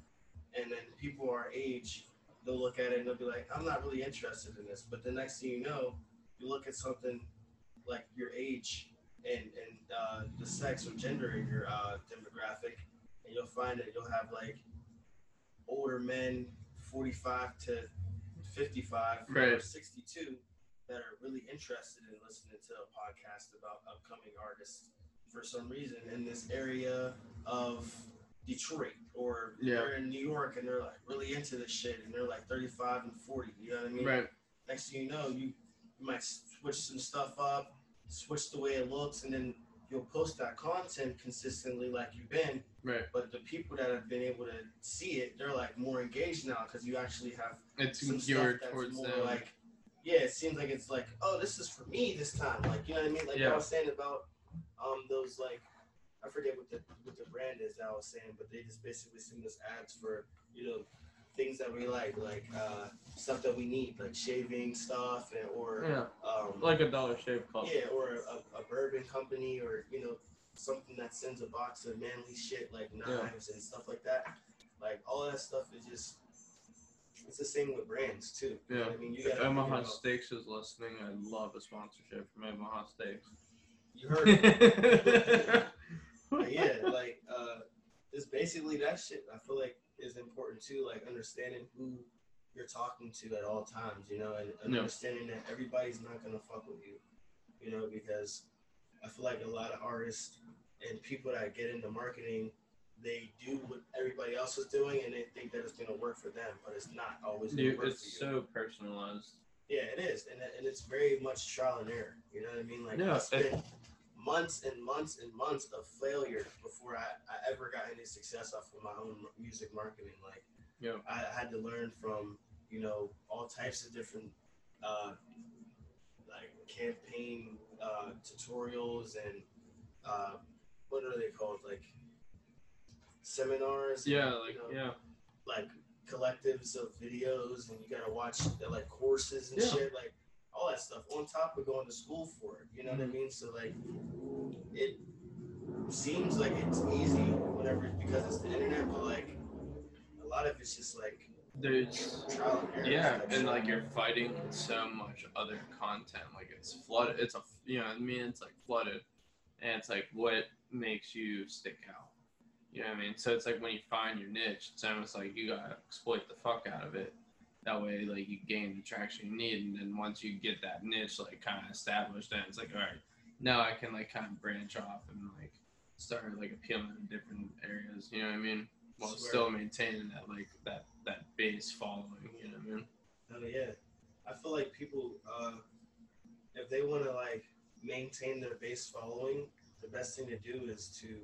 C: and then people our age, they'll look at it and they'll be like, "I'm not really interested in this." But the next thing you know, you look at something like your age and and uh, the sex or gender in your uh, demographic, and you'll find that you'll have like older men, 45 to 55 or 62 that are really interested in listening to a podcast about upcoming artists for some reason in this area of Detroit or
A: Yeah.
C: they're in New York and they're like really into this shit and they're like 35 and 40 you know what I mean
A: Right.
C: next thing you know you you might switch some stuff up, switch the way it looks, and then you'll post that content consistently like you've been.
A: Right.
C: But the people that have been able to see it, they're like more engaged now because you actually have
A: It's
C: some stuff that's
A: towards
C: more
A: them.
C: like, yeah, it seems like it's like, oh, this is for me this time. Like, you know what I mean? Like
A: Yeah.
C: I was saying about um those like, I forget what the what the brand is that I was saying, but they just basically send us ads for you know things that we like, like uh stuff that we need, like shaving stuff and or
A: yeah,
C: um
A: like a Dollar Shave Club.
C: yeah, or a, a bourbon company, or you know, something that sends a box of manly shit like
A: Yeah.
C: knives and stuff like that. Like all that stuff is just. It's the same with brands too.
A: Yeah.
C: I mean, you
A: If Omaha Steaks is listening, I'd love a sponsorship from Omaha Steaks.
C: You heard it. Yeah, like uh, it's basically that shit. I feel like is important too, like understanding who you're talking to at all times, you know, and, understanding that everybody's not gonna fuck with you, you know, because I feel like a lot of artists and people that get into marketing, they do what everybody else is doing, and they think that it's gonna work for them, but it's not always gonna
A: Dude,
C: work
A: it's so personalized.
C: Yeah, it is, and and it's very much trial and error. You know what I mean? Like
A: Yeah,
C: I spent months and months and months of failure before I, I ever got any success off of my own music marketing. Like,
A: Yeah.
C: I had to learn from you know all types of different uh, like campaign uh, tutorials and uh, what are they called? Like seminars. and,
A: Yeah,
C: you
A: like
C: know,
A: yeah,
C: like collectives of videos and you gotta watch the, like courses and
A: Yeah.
C: shit like all that stuff on top of going to school for it you know what i
A: Mhm.
C: mean so like it seems like it's easy whenever because it's the internet but like a lot of it's just like
A: there's
C: trial and error
A: yeah, and
C: shit.
A: like you're fighting so much other content. Like it's flooded. It's a you know what I mean. It's like flooded, and it's like what makes you stick out. You know what I mean? So it's like when you find your niche, it's almost like you gotta exploit the fuck out of it. That way, like you gain the traction you need, and then once you get that niche like kind of established, then it's like all right, now I can like kind of branch off and like start like appealing to different areas. You know what I mean? While
C: Swear.
A: still maintaining that like that that base following. You know what I mean?
C: Oh yeah, I feel like people, uh, if they want to like maintain their base following, the best thing to do is to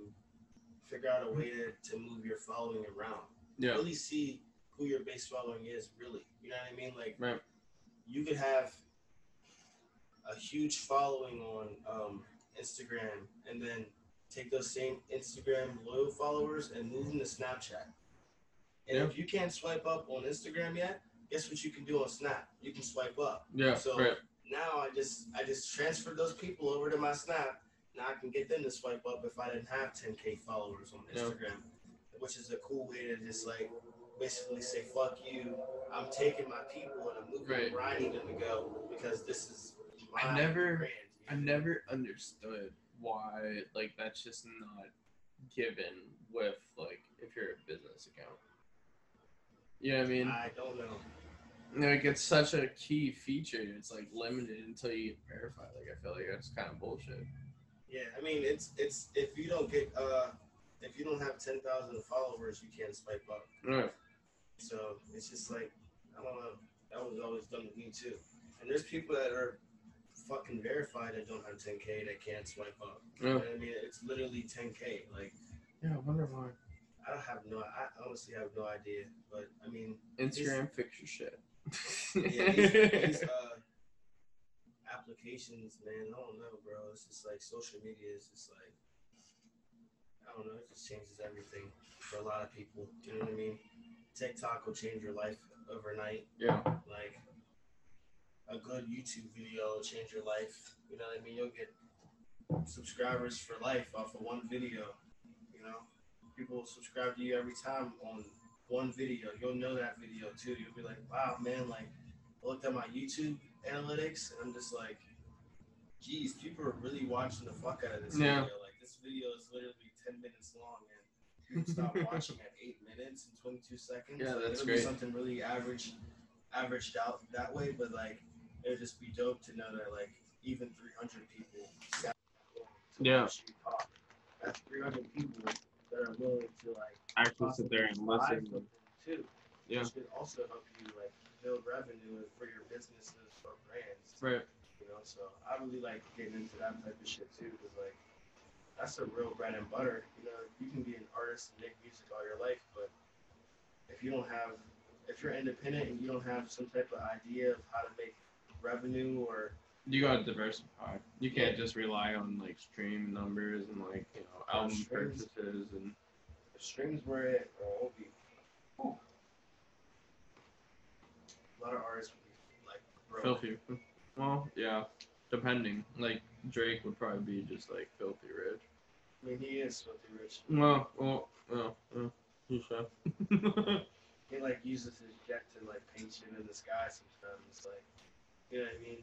C: figure out a way to, to move your following around.
A: Yeah.
C: Really see who your base following is. Really, you know what I mean? Like,
A: Right.
C: you could have a huge following on um, Instagram, and then take those same Instagram loyal followers and move them to Snapchat. And
A: Yeah.
C: if you can't swipe up on Instagram yet, guess what you can do on Snap? You can swipe up.
A: Yeah.
C: So
A: right.
C: now I just I just transferred those people over to my Snap. Now I can get them to swipe up if I didn't have 10k followers on
A: Yeah.
C: Instagram, which is a cool way to just like basically say fuck you. I'm taking my people and I'm moving
A: Right.
C: where I need them to go because this is my
A: I never-
C: brand.
A: I never understood why like that's just not given with like if you're a business account. You know what I mean?
C: I don't know.
A: Like it's such a key feature. It's like limited until you get verified. Like I feel like that's kind of bullshit.
C: Yeah, I mean it's it's if you don't get uh if you don't have 10,000 followers, you can't swipe up.
A: Right.
C: So it's just like I don't know. That was always done with me too. And there's people that are fucking verified that don't have 10k that can't swipe up. You know what I mean, it's literally 10k. Like
A: Yeah. I wonder why.
C: I don't have no. I honestly have no idea. But I mean,
A: Instagram fix your shit.
C: yeah, these, these uh, applications, man. I don't know, bro. It's just like social media is just like I don't know. It just changes everything for a lot of people. You know what I mean? TikTok will change your life overnight.
A: yeah.
C: like a good YouTube video will change your life. You know what I mean? You'll get subscribers for life off of one video. You know, people will subscribe to you every time on one video. You'll know that video too. You'll be like, wow, man, like I looked at my YouTube analytics and I'm just like, geez, people are really watching the fuck out of this
A: Yeah.
C: video. Like this video is literally 10 minutes long stop watching at eight minutes and 22 seconds.
A: Yeah, that's
C: it'll
A: great.
C: Be something really average, averaged out that way, but like it would just be dope to know that like even 300 people
A: Yeah.
C: watch you talk. That's 300 people that are willing to like
A: Actually sit there and listen.
C: too.
A: Yeah.
C: Which could also help you like build revenue for your businesses or brands.
A: Right.
C: You know, so I really like getting into that type of shit too, because like that's the real bread and butter. You know, you can be an artist and make music all your life, but if you don't have, if you're independent and you don't have some type of idea of how to make revenue or
A: You gotta diversify. You can't just rely on like stream numbers and like you know album
C: streams.
A: purchases and
C: streams were it, won't be. A lot of artists would be like broke.
A: filthy. Well, yeah, depending. Like Drake would probably be just like filthy rich.
C: I mean, he is filthy rich.
A: Well, well, well, well you should.
C: He like uses his jet to like paint shit in the sky sometimes. Like, you know what I mean?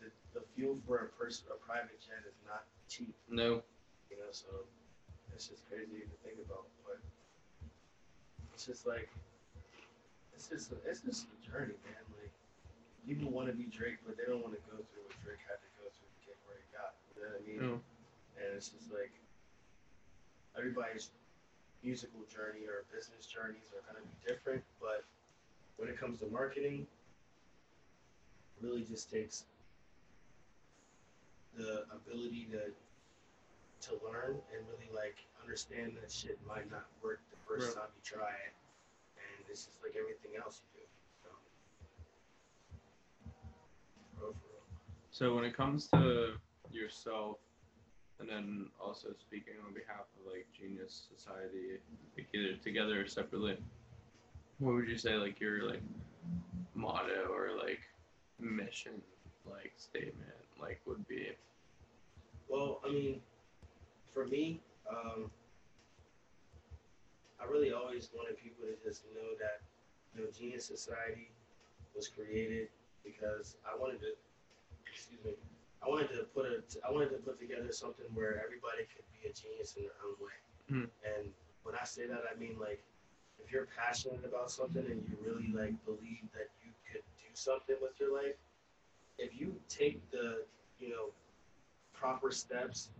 C: The, the fuel for a person, a private jet is not cheap,
A: no.
C: you know. So it's just crazy to think about, but it's just like, it's just it's just a journey, man. Like people want to be Drake, but they don't want to go through what Drake had to go through to where he got. You know what I mean?
A: No.
C: And it's just like everybody's musical journey or business journeys are going to be different, but when it comes to marketing, it really just takes the ability to to learn and really like understand that shit might not work the first
A: Right.
C: time you try it, and it's just like everything else you do. So, for real, for real.
A: So when it comes to yourself, and then also speaking on behalf of like Genius Society, like either together or separately, what would you say like your like motto or like mission like statement like would be?
C: Well, I mean, for me, um, I really always wanted people to just know that, you know, Genius Society was created because I wanted to, excuse me, I wanted to put a, I wanted to put together something where everybody could be a genius in their own way.
A: Mhm.
C: And when I say that, I mean like, if you're passionate about something and you really like believe that you could do something with your life, if you take the, you know, proper steps,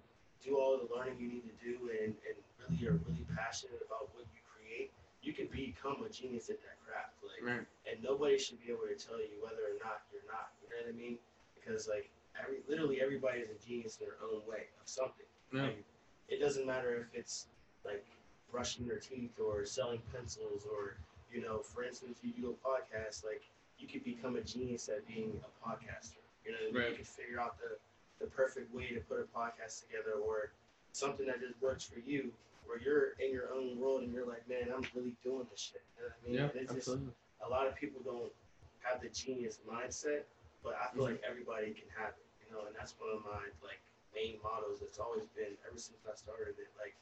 C: do all the learning you need to do, and, and really are really passionate about what you create, you can become a genius at that craft. Like,
A: Right.
C: and nobody should be able to tell you whether or not you're not. You know what I mean? Because like every literally everybody is a genius in their own way of something.
A: Yeah.
C: Like, it doesn't matter if it's like brushing their teeth or selling pencils or you know, for instance, you do a podcast, like you could become a genius at being a podcaster. You know, what I mean?
A: Right.
C: you could figure out the the perfect way to put a podcast together or something that just works for you where you're in your own world and you're like, man, I'm really doing this shit. You know what I mean?
A: Yeah,
C: And it's just
A: absolutely.
C: a lot of people don't have the genius mindset, but I feel like everybody can have it, you know, and that's one of my like main mottos. It's always been ever since I started it. Like,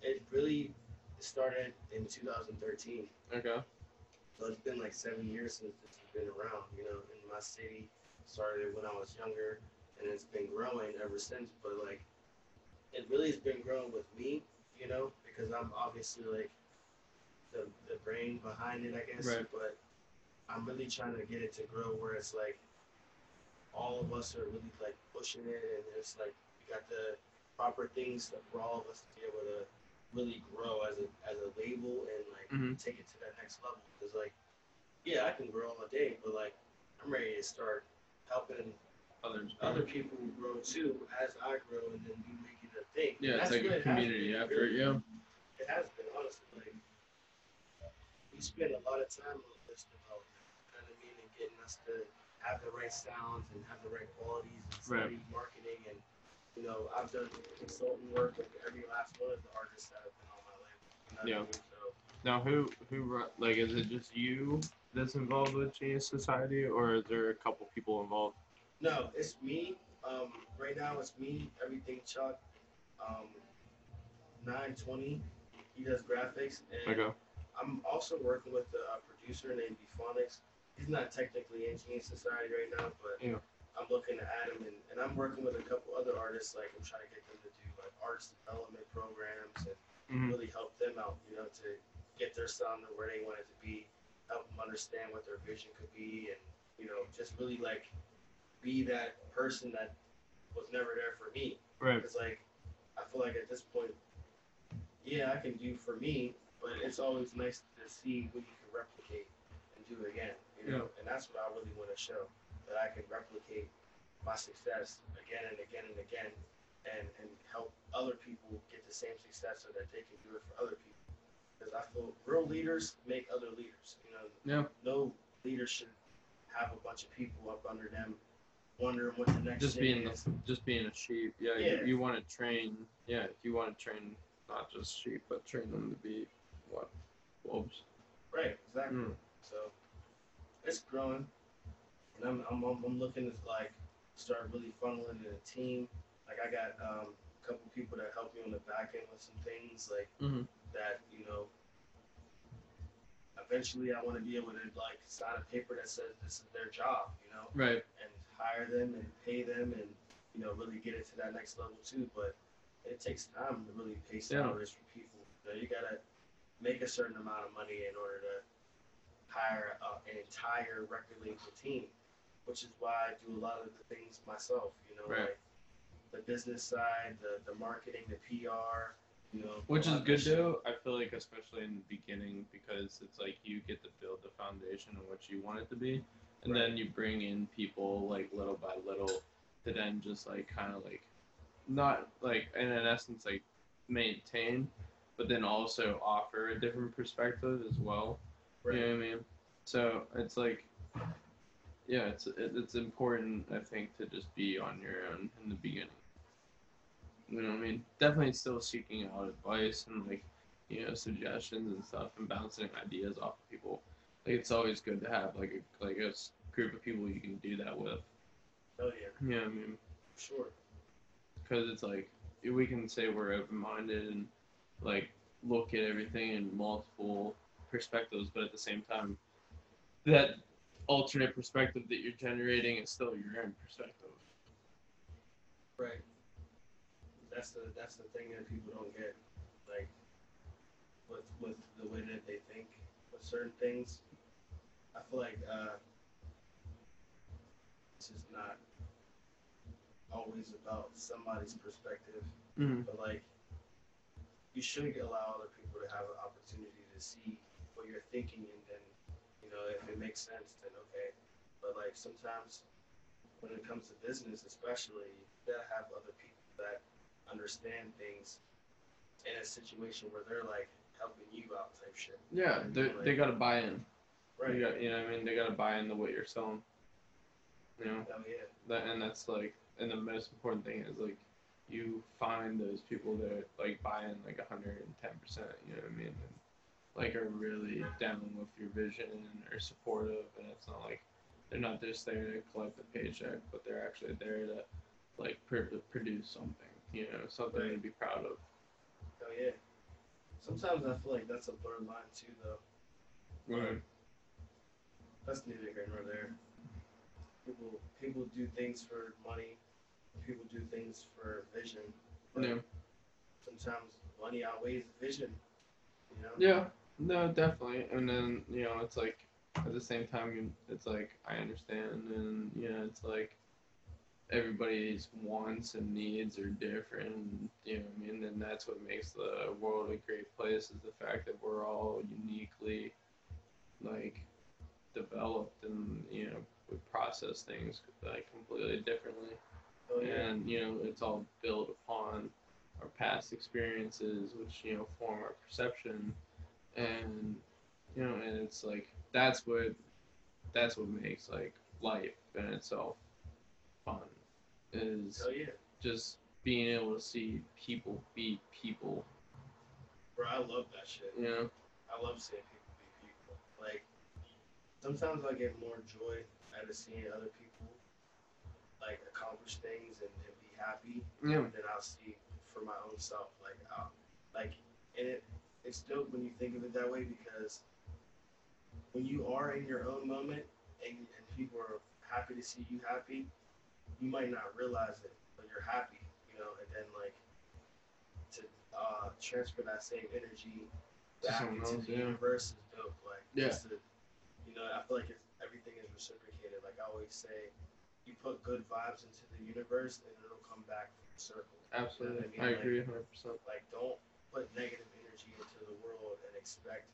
C: it really started in 2013,
A: Okay.
C: so it's been like seven years since it's been around. You know, in my city, started when I was younger, and it's been growing ever since. But like, it really has been growing with me, you know, because I'm obviously like the the brain behind it, I guess.
A: Right.
C: But I'm really trying to get it to grow where it's like all of us are really like pushing it, and it's like we got the proper things for all of us to be able to really grow as a as a label and like
A: Mhm.
C: take it to that next level. Because like, yeah, I can grow all day, but like I'm ready to start helping
A: Others.
C: other people grow too as I grow, and then we make it a thing.
A: Yeah,
C: And
A: it's
C: that's
A: like a
C: it
A: community
C: been,
A: effort.
C: really.
A: Yeah.
C: It has been honestly like we spend a lot of time on this development. You know what I mean, and getting us to have the right sounds and have the right qualities and
A: Right.
C: study marketing and you know I've done consultant work with every last one of the artists that have been on my label. I
A: Yeah.
C: mean? So
A: Now, who who like is it just you that's involved with Genius Society, or is there a couple people involved?
C: No, it's me. Um, right now it's me. Everything Chuck. Um, nine twenty. He does graphics, and
A: Okay.
C: I'm also working with a, producer named Bphonics. He's not technically in Genius Society right now, but
A: Yeah.
C: I'm looking to add him, and, and I'm working with a couple other artists. Like I'm trying to get them to do like artist development programs and
A: Mhm.
C: really help them out. You know, to get their sound to where they want it to be, help them understand what their vision could be, and you know, just really like be that person that was never there for me.
A: Right.
C: It's like I feel like at this point, yeah, I can do for me, but it's always nice to see what you can replicate and do again. You know, and that's what I really want to show that I can replicate my success again and again and again, and and help other people get the same success so that they can do it for other people. Because I feel real leaders make other leaders. You know,
A: Yeah.
C: no leader should have a bunch of people up under them, wondering what the next
A: Just
C: thing
A: being
C: is.
A: just being a sheep. Yeah,
C: Yeah.
A: You, you want to train. Yeah, you want to train not just sheep, but train them to be what wolves.
C: Right, exactly.
A: Mm.
C: It's growing, and I'm, I'm I'm looking to like start really funneling in a team. Like I got um, a couple people that help me on the back end with some things like
A: Mhm.
C: that. You know, eventually I want to be able to like sign a paper that says this is their job. You know,
A: Right.
C: and hire them and pay them and you know really get it to that next level too. But it takes time to really pay
A: Yeah.
C: salaries for people. You, know, you gotta make a certain amount of money in order to hire uh, an entire record label team, which is why I do a lot of the things myself. You know,
A: Right.
C: like the business side, the the marketing, the PR. You know,
A: Which is good though. I feel like especially in the beginning because it's like you get to build the foundation of what you want it to be, and then you bring in people like little by little to then just like kind of like not like and in essence like maintain, but then also offer a different perspective as well.
C: Right.
A: You know what I mean? So it's like, yeah, it's it's important I think to just be on your own in the beginning. You know what I mean? Definitely still seeking out advice and like, you know, suggestions and stuff and bouncing ideas off of people. Like it's always good to have like a like a group of people you can do that with.
C: Oh yeah,
A: what I mean?
C: sure.
A: because it's like we can say we're open-minded and like look at everything in multiple perspectives but at the same time that alternate perspective that you're generating is still your own perspective
C: Right. That's the that's the thing that people don't get, like with with the way that they think with certain things. I feel like uh, this is not always about somebody's perspective,
A: mm-hmm.
C: but like you should allow other people to have an opportunity to see you're thinking, and then you know if it makes sense, then okay. But like sometimes when it comes to business, especially, you gotta have other people that understand things in a situation where they're like helping you out type shit.
A: yeah they, they got to buy in
C: Right.
A: you, got, you know what i mean they got to buy into what you're selling you know
C: Oh yeah.
A: that and that's like and the most important thing is like you find those people that like buy in like 110 percent you know what i mean and like are really down with your vision and are supportive and it's not like they're not just there to collect a paycheck but they're actually there to like pr- produce something you know something to be proud of
C: Oh yeah. Sometimes I feel like that's a blurred line too, though.
A: Right.
C: That's neither here nor there. People people do things for money. People do things for vision. But
A: yeah
C: Sometimes money outweighs vision. You know.
A: yeah no definitely. And then you know it's like at the same time it's like i understand. And you know it's like everybody's wants and needs are different. You know i mean? And that's what makes the world a great place is the fact that we're all uniquely like developed and you know we process things like completely differently.
C: Oh yeah.
A: and you know it's all built upon our past experiences which you know form our perception and you know and it's like that's what that's what makes like life in itself fun is
C: yeah.
A: just being able to see people be people
C: Bro, I love that shit.
A: you know
C: I love seeing people be people. Like sometimes I get more joy out of seeing other people like accomplish things and, and be happy
A: yeah
C: than I'll see for my own self. Like I'll, like and it it's dope when you think of it that way because when you are in your own moment and, and people are happy to see you happy, you might not realize it, but you're happy, you know, and then like to uh, transfer that same energy back into
A: else,
C: the
A: yeah.
C: universe is dope. Like
A: Yeah.
C: to, you know, I feel like it's, everything is reciprocated. Like I always say, you put good vibes into the universe and it'll come back full circle.
A: absolutely
C: I mean,
A: i
C: like-
A: agree 100%
C: Like don't put negative energy into the world and expect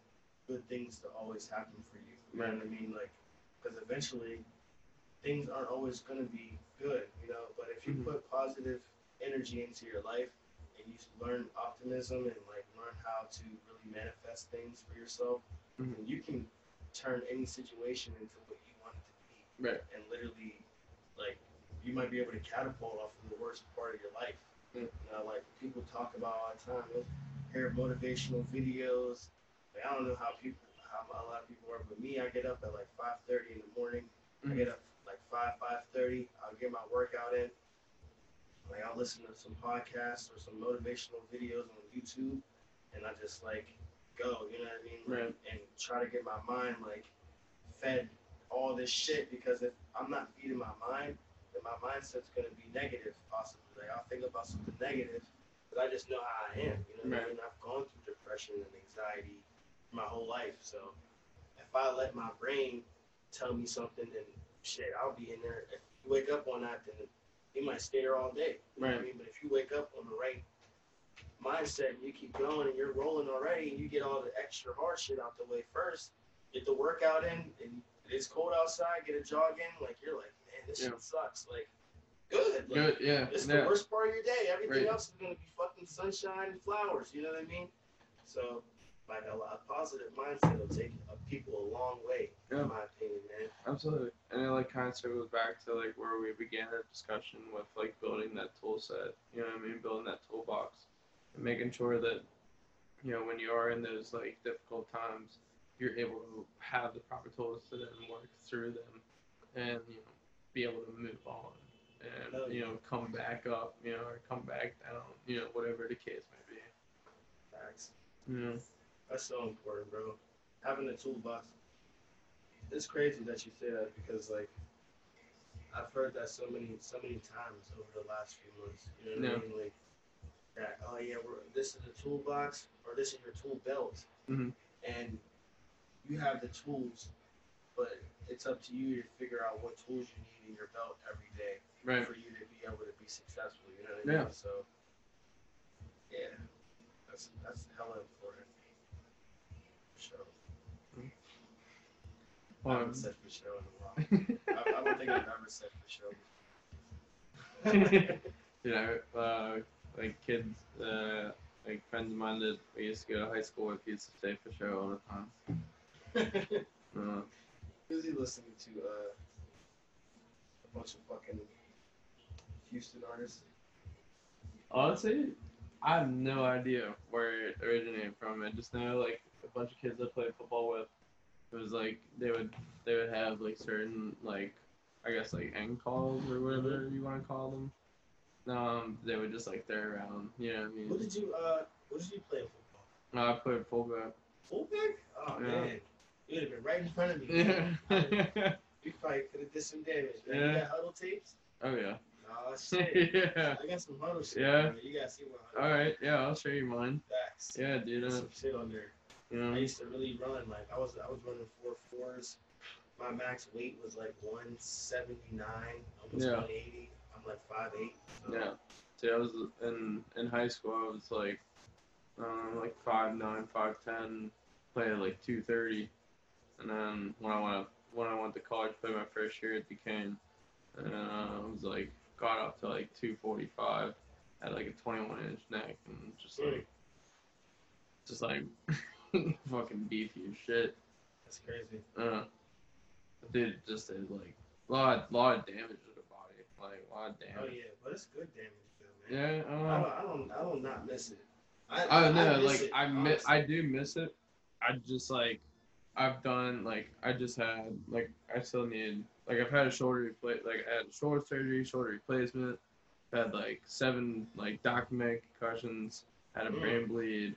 C: good things to always happen for you. You know what I mean? Like, because eventually things aren't always gonna be good, you know. But if you
A: Mhm.
C: put positive energy into your life and you learn optimism and like learn how to really manifest things for yourself,
A: Mhm.
C: then you can turn any situation into what you want it to be
A: Right.
C: and literally like you might be able to catapult off of the worst part of your life.
A: Mm.
C: You know, like people talk about all the time. Motivational videos. Like, I don't know how people how a lot of people are, but me, I get up at like five thirty in the morning. I
A: Mhm.
C: get up like five, five thirty, I'll get my workout in. Like I'll listen to some podcasts or some motivational videos on YouTube and I just like go, you know what I mean? Like,
A: Right.
C: And try to get my mind like fed all this shit because if I'm not feeding my mind, then my mindset's gonna be negative possibly. Like I'll think about something negative, but I just know how I am. You know what I mean? I've gone through depression and anxiety my whole life. So if I let my brain tell me something, then shit, I'll be in there. If you wake up on that, then you might stay there all day. You what I
A: Right.
C: mean? But if you wake up on the right mindset and you keep going and you're rolling already and you get all the extra hard shit out the way first, get the workout in and it's cold outside, get a jog in, like you're like, man, this
A: Yeah.
C: shit sucks. Like, good. Like,
A: Good. Yeah.
C: it's
A: yeah.
C: the worst part of your day. Everything
A: Right.
C: else is gonna be fucking sunshine and flowers. You know what I mean? So, like a, a positive mindset will take people a long way,
A: Yeah.
C: in my opinion, man.
A: Absolutely. And it like kind of circles back to like where we began our discussion with like building that tool set. You know what I mean? Building that toolbox and making sure that you know when you are in those like difficult times, you're able to have the proper tools to then work through them and you know be able to move on And you know come back up, you know, or come back down, you know, whatever the case may be.
C: Facts.
A: Know.
C: That's so important, bro. Having a toolbox. It's crazy that you say that because like I've heard that so many so many times over the last few months. You know what I mean? Like that. Oh yeah, we're, this is a toolbox or this is your tool belt,
A: Mhm.
C: and you have the tools, but it's up to you to figure out what tools you need in your belt every day
A: Right.
C: for you to be able to be successful. You know what I mean?
A: Yeah.
C: So yeah, that's that's hella important. For sure. I
A: Um,
C: haven't said for sure in a while. I, I don't think I've ever said for sure.
A: you know, uh, like kids, uh, like friends of mine that we used to go to high school with used to say for sure all the time. Uh,
C: Who's he listening to? Uh, a bunch of fucking Houston artists.
A: honestly, I have no idea where it originated from. I just know like a bunch of kids I played football with. It was like they would they would have like certain like I guess like end calls or whatever you want to call them. Um, they would just like throw around. You know what I mean?
C: What did you uh? What did you play football?
A: No, I played fullback.
C: Fullback? Oh
A: Yeah.
C: man, you'd have been right in front of me.
A: Yeah.
C: You probably could have did some damage. Man.
A: Yeah.
C: You got huddle tapes?
A: oh yeah.
C: Oh shit.
A: yeah.
C: I got some huddle shit.
A: Yeah.
C: You gotta see my
A: All right. Yeah, I'll show you mine.
C: Facts.
A: Yeah, dude. Uh,
C: some shit on there.
A: you
C: I used to really run like I was I was running four fours. My max weight was like 179, almost
A: Yeah.
C: 180. I'm like 5'8". So
A: Yeah. See, I was in in high school. I was like, um, like five nine, five ten, played at like two thirty, and then when I went when I went to college, played my first year at Duquesne, and uh, I was like got up to like two forty five, had like a twenty one inch neck, and just like, just like, fucking beefy as shit.
C: That's crazy.
A: Uh, dude, just did like a lot lot of damage to the body, like a lot of damage.
C: Oh yeah, but it's good damage though, man.
A: Yeah.
C: I
A: Um,
C: don't I don't I don't not miss it. I,
A: Oh no,
C: miss
A: like
C: it,
A: I
C: miss.
A: I do miss it. I just like I've done like I just had like I still need like I've had a shoulder replace like I had shoulder surgery, shoulder replacement, had like seven like documented concussions, had a brain bleed,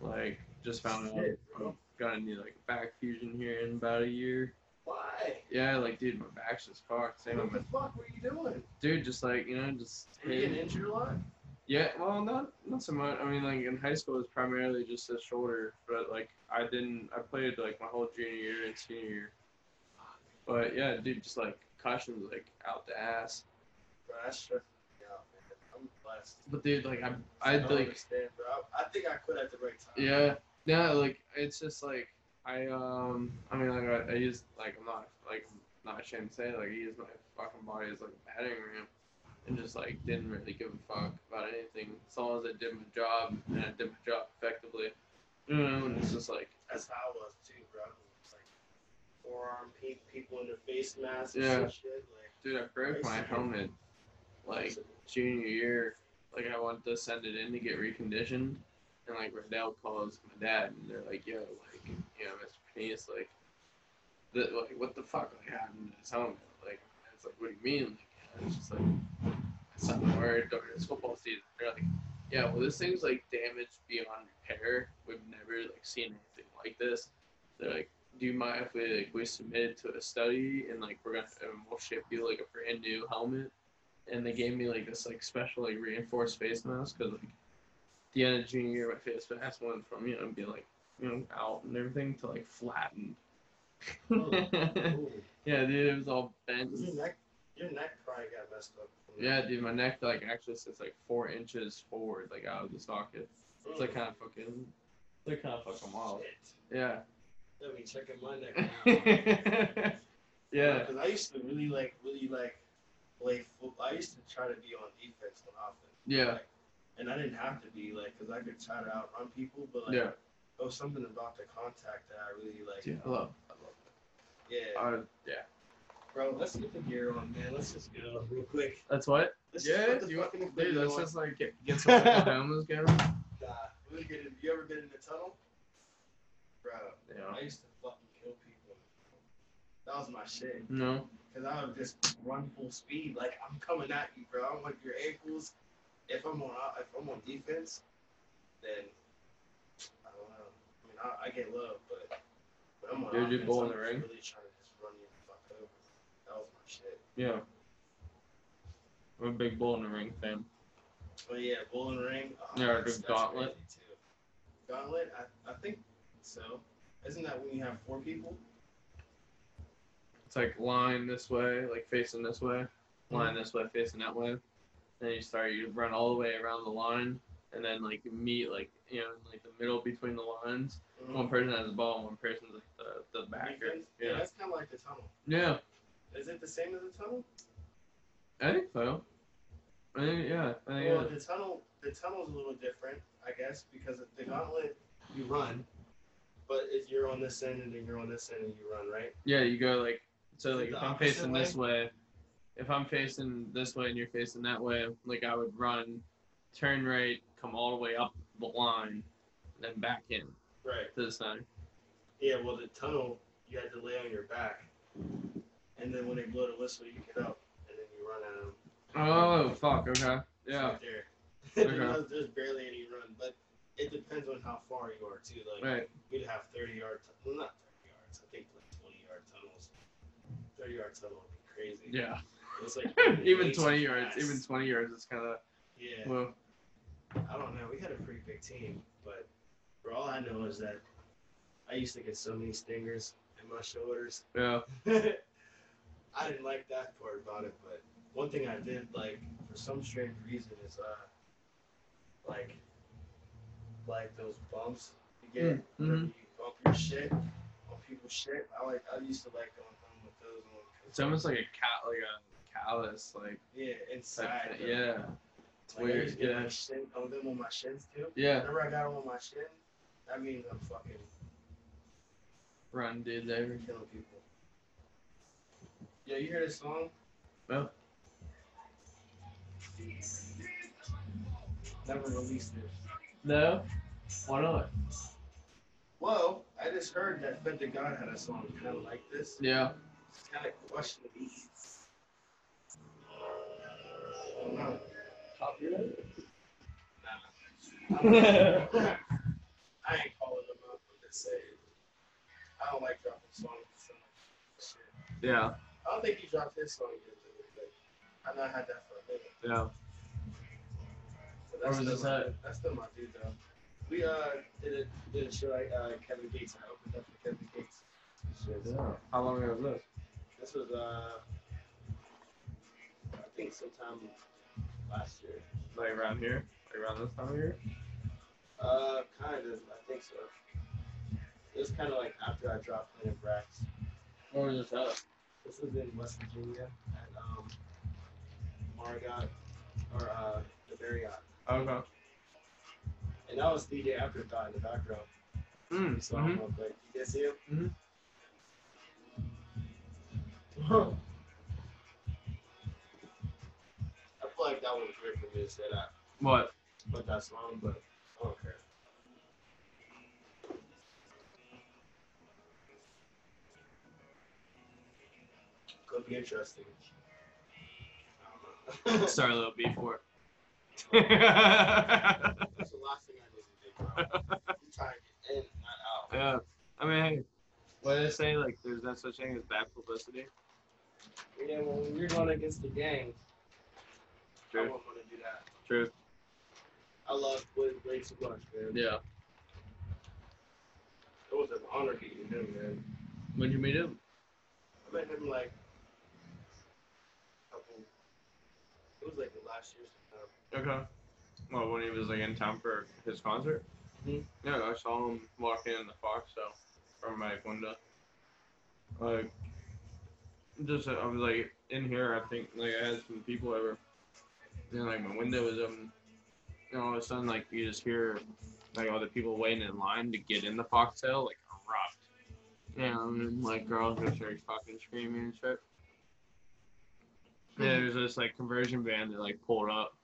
A: like just found out I'm gonna need like a back fusion here in about a year.
C: Why?
A: Yeah, like dude, my back's just fucked. Same
C: What the fuck were you doing?
A: dude, just like you know, just
C: Were you getting injured a lot?
A: Yeah, well, not not so much. I mean, like in high school, it was primarily just a shoulder, but like I didn't. I played like my whole junior year and senior year. But yeah, dude, just like concussions, like out the ass.
C: Bro, that's me out, man. I'm blessed.
A: But dude, like I,
C: I
A: I like,
C: understand, bro. I, I think I quit at the right time.
A: yeah, yeah, like it's just like I, um, I mean, like I, I use like I'm not like I'm not ashamed to say like I use my fucking body as like a batting ram, and just like didn't really give a fuck about anything as long as I did my job and I did my job effectively. You know, and it's just like
C: That's how I was too, bro. It's like forearm pe- people in their face masks
A: Yeah.
C: and shit. Like,
A: Dude, I broke my helmet like junior year. Like I wanted to send it in to get reconditioned, and like Riddell calls my dad, and they're like, "Yo, like, you know, Mr. Penis, like, the, like, what the fuck like happened to his helmet? Like, it's like, what do you mean? Like, it's just like, something weird during this football season. They're like, yeah, well, this thing's like damaged beyond repair. We've never like seen anything like this. They're like, do you mind if we like we submit it to a study and like we're gonna and we'll ship you like a brand new helmet? And they gave me like this like special like reinforced face mask because like the end of junior year my face mask went from you know be like you know out and everything to like flattened.
C: Oh, Ooh.
A: yeah, dude, it was all bent.
C: Your neck, your neck probably got messed up. From
A: Yeah, dude, my neck like actually sits like four inches forward, like out of the socket. It's like kind of fucking, they're kind of fucking wild.
C: Shit.
A: Yeah.
C: Let me checking my neck now.
A: yeah.
C: Because I used to really like, really like play football. I used to try to be on defense on offense.
A: Yeah.
C: Like, and I didn't have to be like, because I could try to outrun people, but like,
A: Yeah.
C: there was something about the contact that I really like.
A: Dude, I love, I love
C: Yeah.
A: Uh, yeah.
C: Bro. Let's get the gear on, man. Let's just go real quick.
A: That's what?
C: Let's just
A: Yeah,
C: put
A: you,
C: fucking
A: dude, let's
C: on.
A: just like get, get some fucking helmets going.
C: Nah, we get in, you ever been in the tunnel? Bro,
A: Yeah.
C: I used to fucking kill people. That was my shit.
A: No.
C: Cause I would just run full speed, like I'm coming at you, bro. I want your ankles. If I'm on, uh, if I'm on defense, then I don't know. I mean, I, I get love, but when I'm on
A: Dude, you
C: offense,
A: bull in
C: I'm
A: the ring?
C: really trying to just run you the fuck over. That was my shit.
A: Yeah. I'm a big bull in the ring fan.
C: But yeah, bull in the ring. Oh,
A: Yeah, the gauntlet.
C: Gauntlet. I, I think so. Isn't that when you have four people?
A: It's like line this way, like facing this way, line this way, facing that way. Then you start, you run all the way around the line, and then like meet like you know like the middle between the lines.
C: Mhm.
A: One person has the ball, one person's like the the backer.
C: Yeah,
A: Yeah.
C: that's kind of like the tunnel.
A: Yeah,
C: Is it the same as the tunnel?
A: I think so. I think yeah, I think
C: Well,
A: yeah.
C: the tunnel, the tunnel's a little different, I guess, because the gauntlet you run, but if you're on this end and then you're on this end and you run, right?
A: Yeah, you go like so like if I'm facing this way, if I'm facing this way and you're facing that way, like I would run, turn right, come all the way up the line, then back in
C: Right.
A: to the side.
C: Yeah. Well, the tunnel you had to lay on your back, and then when they blow the whistle, you get up and then you run at them.
A: Oh fuck, okay. Yeah.
C: Right there.
A: Okay.
C: there's, there's barely any run, but it depends on how far you are too. Like
A: Right.
C: we'd have 30 yard, tu- well, not 30 yards. I think like 20 yard tunnels. 30 yard tunnel would be crazy.
A: Yeah.
C: It's like
A: even twenty yards,
C: fast.
A: even twenty yards is kinda
C: Yeah.
A: well
C: I don't know. We had a pretty big team, but for all I know is that I used to get so many stingers in my shoulders.
A: yeah.
C: I didn't like that part about it, but one thing I did like for some strange reason is uh like like those bumps you get
A: mm-hmm.
C: you bump your shit on people's shit. I like I used to like going home with those on.
A: It's almost like a cat like a callus, like
C: yeah inside.
A: thing. yeah. It's
C: like, I
A: weird,
C: used to get
A: yeah.
C: my shin on them on my shins too.
A: Yeah.
C: Whenever I got them on my shin, that means I'm fucking
A: Run dude there.
C: killing people. Yeah, you hear this song?
A: No.
C: Never released it.
A: No? Why not?
C: Well, I just heard that Fed to God had a song kind of like this.
A: Yeah.
C: It's kind of questionable. I don't know.
A: Copyright?
C: Nah. I don't know. I ain't calling them up. I'm just saying. I don't like dropping songs. So much shit.
A: Yeah.
C: I don't think he dropped his song yet, I know I had that for a minute.
A: Yeah.
C: But
A: Where was
C: still
A: this
C: my,
A: at?
C: That's still my dude, though. We uh did a did a show like uh, Kevin Gates. I opened up for Kevin Gates. Shit.
A: Yeah. How long ago was this?
C: This was uh I think sometime last year.
A: Like around here? Like around this time of year?
C: Uh, kind of. I think so. It was kind of like after I dropped Planet Brax.
A: Where was this at?
C: This was in West Virginia at um, Marriott or uh, the Marriott,
A: Okay.
C: and that was DJ Afterthought in the background.
A: Mm.
C: So
A: mhm.
C: I'm real quick. You guys see him?
A: Mhm.
C: Huh. I feel like that was weird for me to say that,
A: What?
C: but that song, but I don't care. Could be interesting. I don't know.
A: Start a little before.
C: That's the last thing I need to do, bro. I'm trying to get in, not out.
A: yeah. I mean, hey, what did I say? Like, there's no such thing as bad publicity.
C: Yeah, well, when you're going against the gang, I
A: True.
C: wouldn't want to do that.
A: True.
C: I love Wiz way too much, man.
A: Yeah.
C: It was an honor meeting him, man.
A: When'd you meet him?
C: I met him like couple. It was like the last year sometime.
A: Okay. Well, when he was like in town for his concert.
C: Mhm.
A: Yeah, I saw him walking in the Fox so from my window. Like, just I was like in here. I think like I had some people over, and like my window was open. And all of a sudden, like you just hear like all the people waiting in line to get in the foxtail like erupt. Yeah, and like girls just like fucking screaming and shit. Yeah, there's this like conversion van that like pulled up.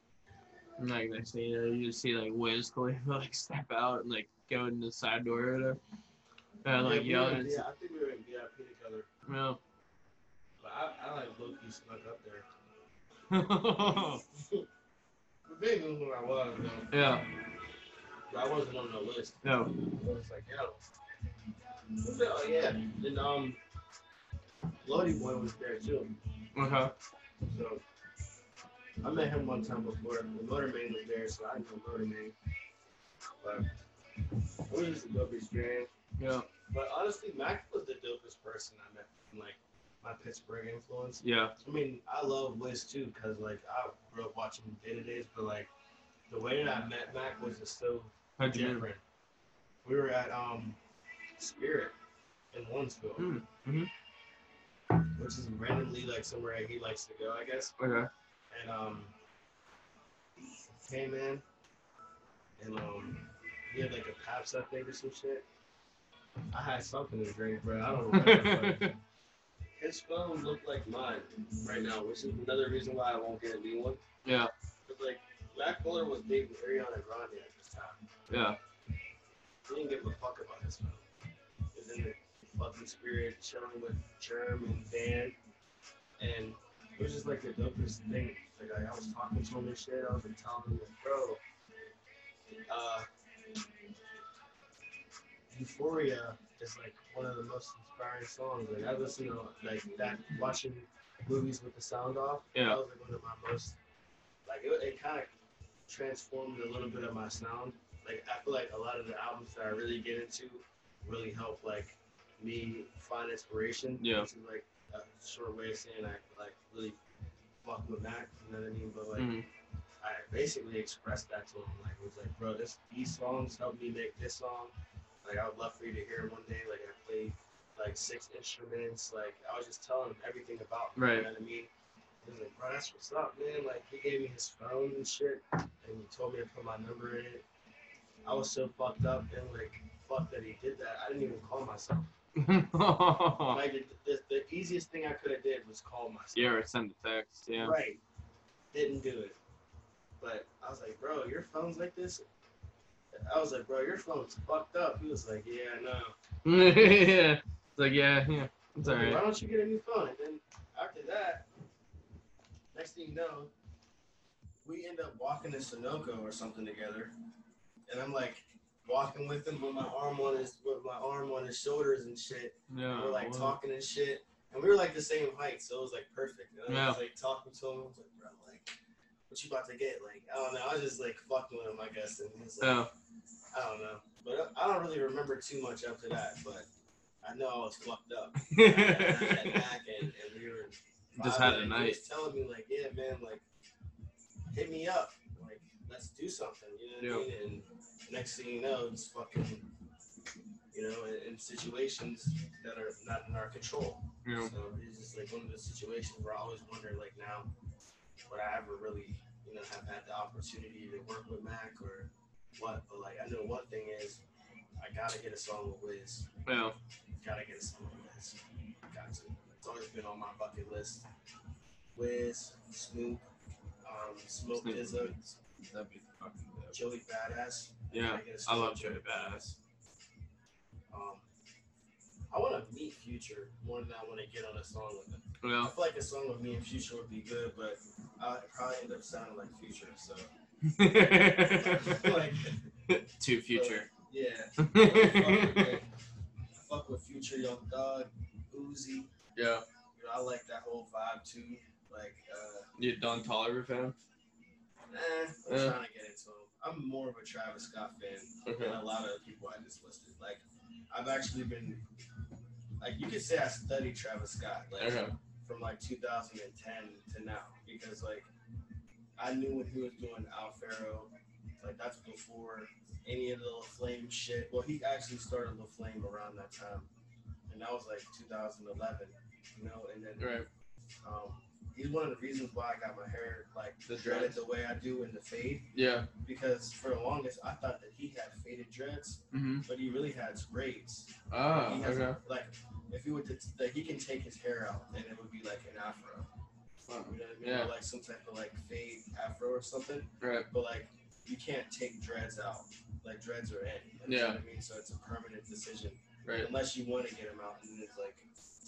A: And like next thing you know, you just see like Wiz Khalifa like step out and like go in the side door or whatever. And like
C: yeah,
A: yelling.
C: yeah, I think we were in VIP together.
A: Yeah.
C: But I, I like low key snuck up there. They knew who I was, though.
A: yeah.
C: But I wasn't on the list.
A: No.
C: I was like, yo. Oh, yeah. And, um, Lodi Boy was there, too.
A: Okay.
C: So I met him one time before. The Motorman was there, so I know Motorman. But it was just a dope experience.
A: Yeah.
C: But honestly, Mac was the dopest person I met from like my Pittsburgh influence.
A: Yeah.
C: I mean, I love Wiz too, cause like I grew up watching day to days, but like the way that I met Mac was just so
A: How'd
C: different. We were at um Spirit in Lawrenceville,
A: Hmm, mhm.
C: Which is randomly like somewhere he likes to go, I guess.
A: Okay.
C: And um, came in, and um, he had like a Pabst, I think, or some shit. I had something to drink, bro. I don't remember. but his phone looked like mine right now, which is another reason why I won't get a new one.
A: yeah.
C: But like, Mac Miller was dating Ariana Grande at this time.
A: Yeah.
C: He didn't give a fuck about his phone. He was in the fucking spirit, chilling with Germ and Dan, and it was just like the dopest thing. Like I, I was talking to him and shit. I was like telling him, like, bro, uh, Euphoria is like one of the most inspiring songs. Like I listen to like that watching movies with the sound off.
A: Yeah.
C: That was like one of my most like it, it kind of transformed a little bit of my sound. Like I feel like a lot of the albums that I really get into really help like me find inspiration.
A: Yeah.
C: Which is like a short way of saying I like really fuck with Mac. You know what I mean? But like.
A: Mhm.
C: I basically expressed that to him. Like, it was like, bro, this these songs helped me make this song. Like, I would love for you to hear it one day. Like, I played like six instruments. Like, I was just telling him everything about me.
A: Right.
C: You know what I mean? He was like, bro, that's what's up, man. Like, he gave me his phone and shit, and he told me to put my number in it. I was so fucked up and like, fuck that he did that. I didn't even call myself. Like, the, the, the easiest thing I could have did was call myself.
A: yeah, or send a text. Yeah.
C: Right. Didn't do it. But I was like, bro, your phone's like this. I was like, bro, your phone's fucked up. He was like, yeah, I know.
A: yeah. It's like yeah, yeah. It's
C: like,
A: alright.
C: Why don't you get a new phone? And then after that, next thing you know, we end up walking to Sunoco or something together. And I'm like walking with him with my arm on his with my arm on his shoulders and shit.
A: Yeah.
C: we were like
A: well,
C: talking and shit. And we were like the same height, so it was like perfect. And I was
A: Yeah.
C: like talking to him. I was like, bro, like, what you about to get? Like, I don't know. I was just like fucking with him, I guess. And he was like,
A: Yeah.
C: I don't know. But I don't really remember too much after that. But I know I was fucked up. I had, I had Mac and, and we were
A: Just had a night.
C: He was telling me like, yeah, man, like, hit me up. Like, let's do something. You know what I mean? And next thing you know, it's fucking you know, in, in situations that are not in our control.
A: You know,
C: So it's just like one of those situations where I always wonder, like now, would I ever really, you know, have had the opportunity to work with Mac or what? But like I know one thing is, I gotta get a song with Wiz.
A: well,
C: Gotta get a song with Wiz. Got to. It's always been on my bucket list. Wiz, Snoop, um, Smoke
A: Snoop.
C: Dizza,
A: that'd be fucking dope.
C: Joey Badass.
A: Yeah,
C: Gotta get a
A: I
C: song
A: love Joey Badass.
C: Um, I want to meet Future more than I want to get on a song with him. Yeah.
A: I
C: feel like a song with me and Future would be good, but I'd probably end up sounding like Future. So, like,
A: to future.
C: yeah. I fuck with, like, fuck with Future, Young Thug, Uzi.
A: yeah,
C: You know, I like that whole vibe too. Like, uh,
A: you Don Toliver fan?
C: eh, I'm
A: Yeah.
C: trying to get into him. I'm more of a Travis Scott fan
A: Okay.
C: than a lot of people I just listed. Like, I've actually been, like, you could say I studied Travis Scott. Like,
A: Okay.
C: from like 2010 to now because like I knew when he was doing Owl Pharaoh, like that's before any of the La Flame shit. Well, he actually started La Flame around that time, and that was like 2011, you know. And then
A: Right.
C: um, he's one of the reasons why I got my hair like
A: The
C: dreaded
A: dreads.
C: the way I do in the fade
A: Yeah.
C: because for the longest I thought that he had faded dreads,
A: Mm-hmm.
C: but he really had braids.
A: Ah,
C: he has
A: okay.
C: like if he would t- like he can take his hair out and it would be like an afro.
A: Wow.
C: You know what I mean?
A: Yeah.
C: Or like some type of like fade afro or something.
A: Right.
C: But like you can't take dreads out. Like dreads are in. You know
A: Yeah.
C: what I mean? So it's a permanent decision.
A: Right.
C: Unless you want to get them out and it's like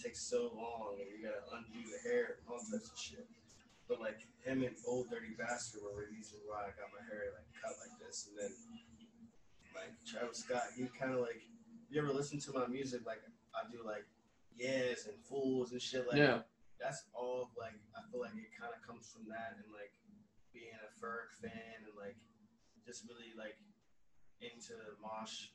C: takes so long and you gotta undo the hair and all types of shit. But like him and Ol' Dirty Bastard were the reason why I got my hair like cut like this. And then like Travis Scott, he kinda like you ever listen to my music like I do like yes and fools and shit like
A: Yeah.
C: that's all like I feel like it kind of comes from that and like being a Ferg fan and like just really like into mosh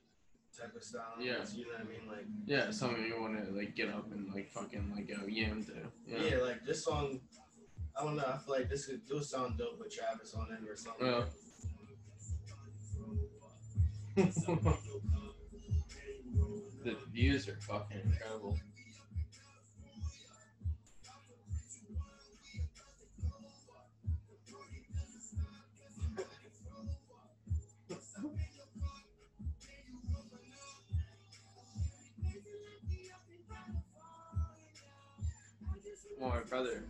C: type of style.
A: Yeah.
C: you know what I mean. Like
A: Yeah. Something you want to like get up and like fucking like go yam to.
C: yeah. like this song. I don't know. I feel like this could do sound dope with Travis on it or something.
A: Yeah. the views are fucking incredible. My brother,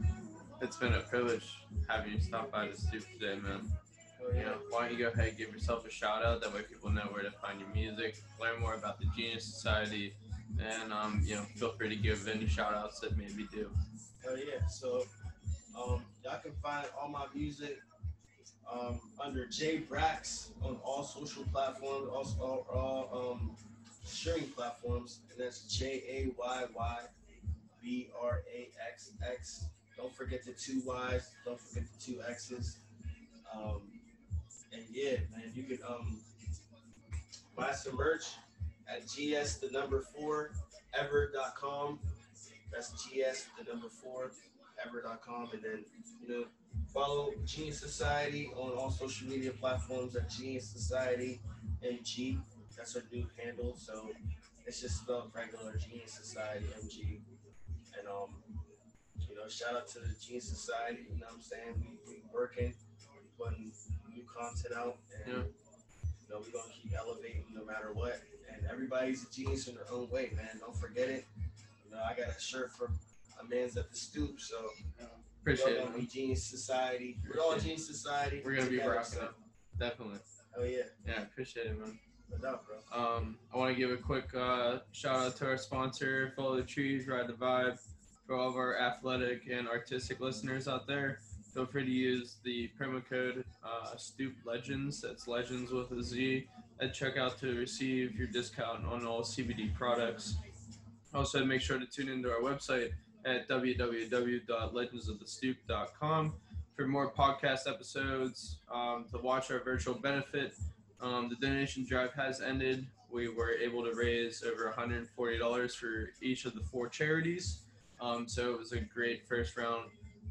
A: it's been a privilege having you stop by the stoop today, man.
C: Oh,
A: You know, why don't you go ahead and give yourself a shout out? That way people know where to find your music, learn more about the Genius Society, and um, you know, feel free to give any shout outs that maybe do.
C: Hell yeah. So um, y'all can find all my music um, under Jayy Braxx on all social platforms, also all, all um, streaming platforms, and that's J A Y Y B R A X X. Don't forget the two Y's. Don't forget the two X's. Um, and yeah, man, you can um, buy some merch at GS the number four ever.com. That's GS the number four ever.com. And then, you know, follow Genius Society on all social media platforms at Genius Society MG. That's our new handle. So it's just spelled regular Genius Society MG. And um, you know, shout out to the Genius Society, you know what I'm saying? We we working, we putting new content out and
A: Yeah.
C: you know, we're gonna keep elevating no matter what. And everybody's a genius in their own way, man. Don't forget it. You know, I got a shirt from a man's at the stoop, so
A: Appreciate
C: we're
A: it.
C: gonna be
A: man.
C: Genius Society. We're all
A: Appreciate.
C: Genius Society.
A: We're gonna be rocking
C: so-
A: it. Definitely.
C: Oh yeah,
A: Yeah, appreciate it, man.
C: doubt, bro.
A: Um, I want to give a quick uh, shout out to our sponsor, Follow the Trees, Ride the Vibe. For all of our athletic and artistic listeners out there, feel free to use the promo code uh, Stoop Legends. That's Legends with a Z at checkout to receive your discount on all CBD products. Also, make sure to tune into our website at www.legendsofthestoop.com for more podcast episodes, um, to watch our virtual benefit um, the donation drive has ended. We were able to raise over $140 for each of the four charities. Um, so it was a great first round.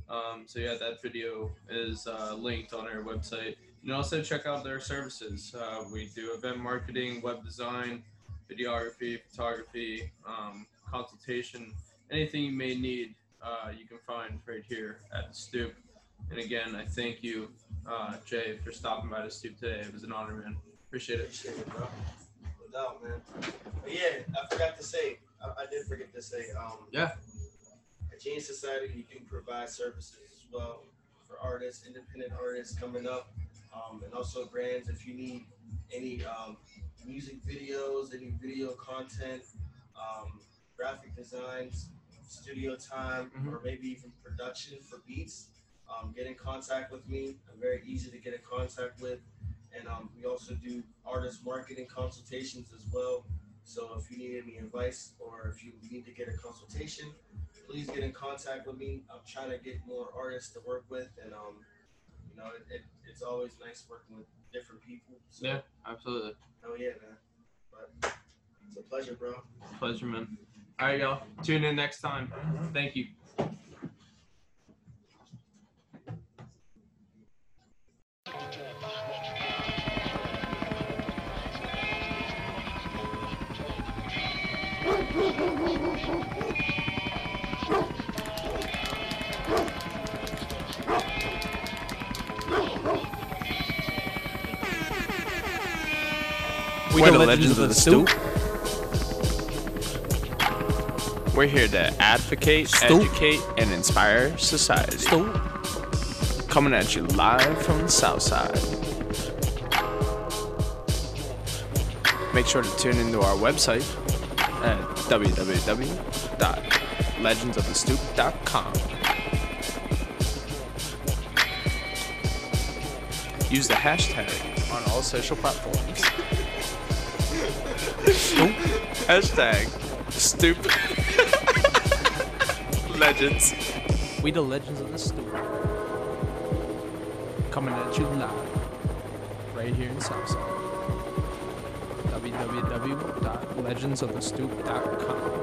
A: Um, so yeah, that video is uh, linked on our website. You can also check out their services. Uh, we do event marketing, web design, videography, photography, um, consultation, anything you may need, uh, you can find right here at the Stoop. And again, I thank you, uh, Jay, for stopping by the Stoop today. It was an honor, man. Appreciate it.
C: Appreciate it, bro. No doubt, man. But yeah, I forgot to say, I, I did forget to say, um,
A: Yeah.
C: At Genius Society, we do provide services as well for artists, independent artists coming up, um, and also brands. If you need any um, music videos, any video content, um, graphic designs, studio time,
A: Mhm.
C: or maybe even production for beats, um, get in contact with me. I'm very easy to get in contact with. And um, we also do artist marketing consultations as well. So if you need any advice or if you need to get a consultation, please get in contact with me. I'm trying to get more artists to work with, and um, you know, it, it, it's always nice working with different people. So,
A: Yeah, absolutely.
C: Oh yeah, man. But it's a pleasure, bro.
A: Pleasure, man. All right, y'all. Tune in next time. Thank you.
B: We the legends of the stoop. We're here to advocate,
D: Stoop.
B: educate, and inspire society.
D: Stoop.
B: Coming at you live from the south side. Make sure to tune into our website at www.legendsofthestoop.com. Use the hashtag on all social platforms. Hashtag stupid legends.
D: We the legends of the stoop. Coming at you live. Right here in Southside. www.legendsofthestoop.com.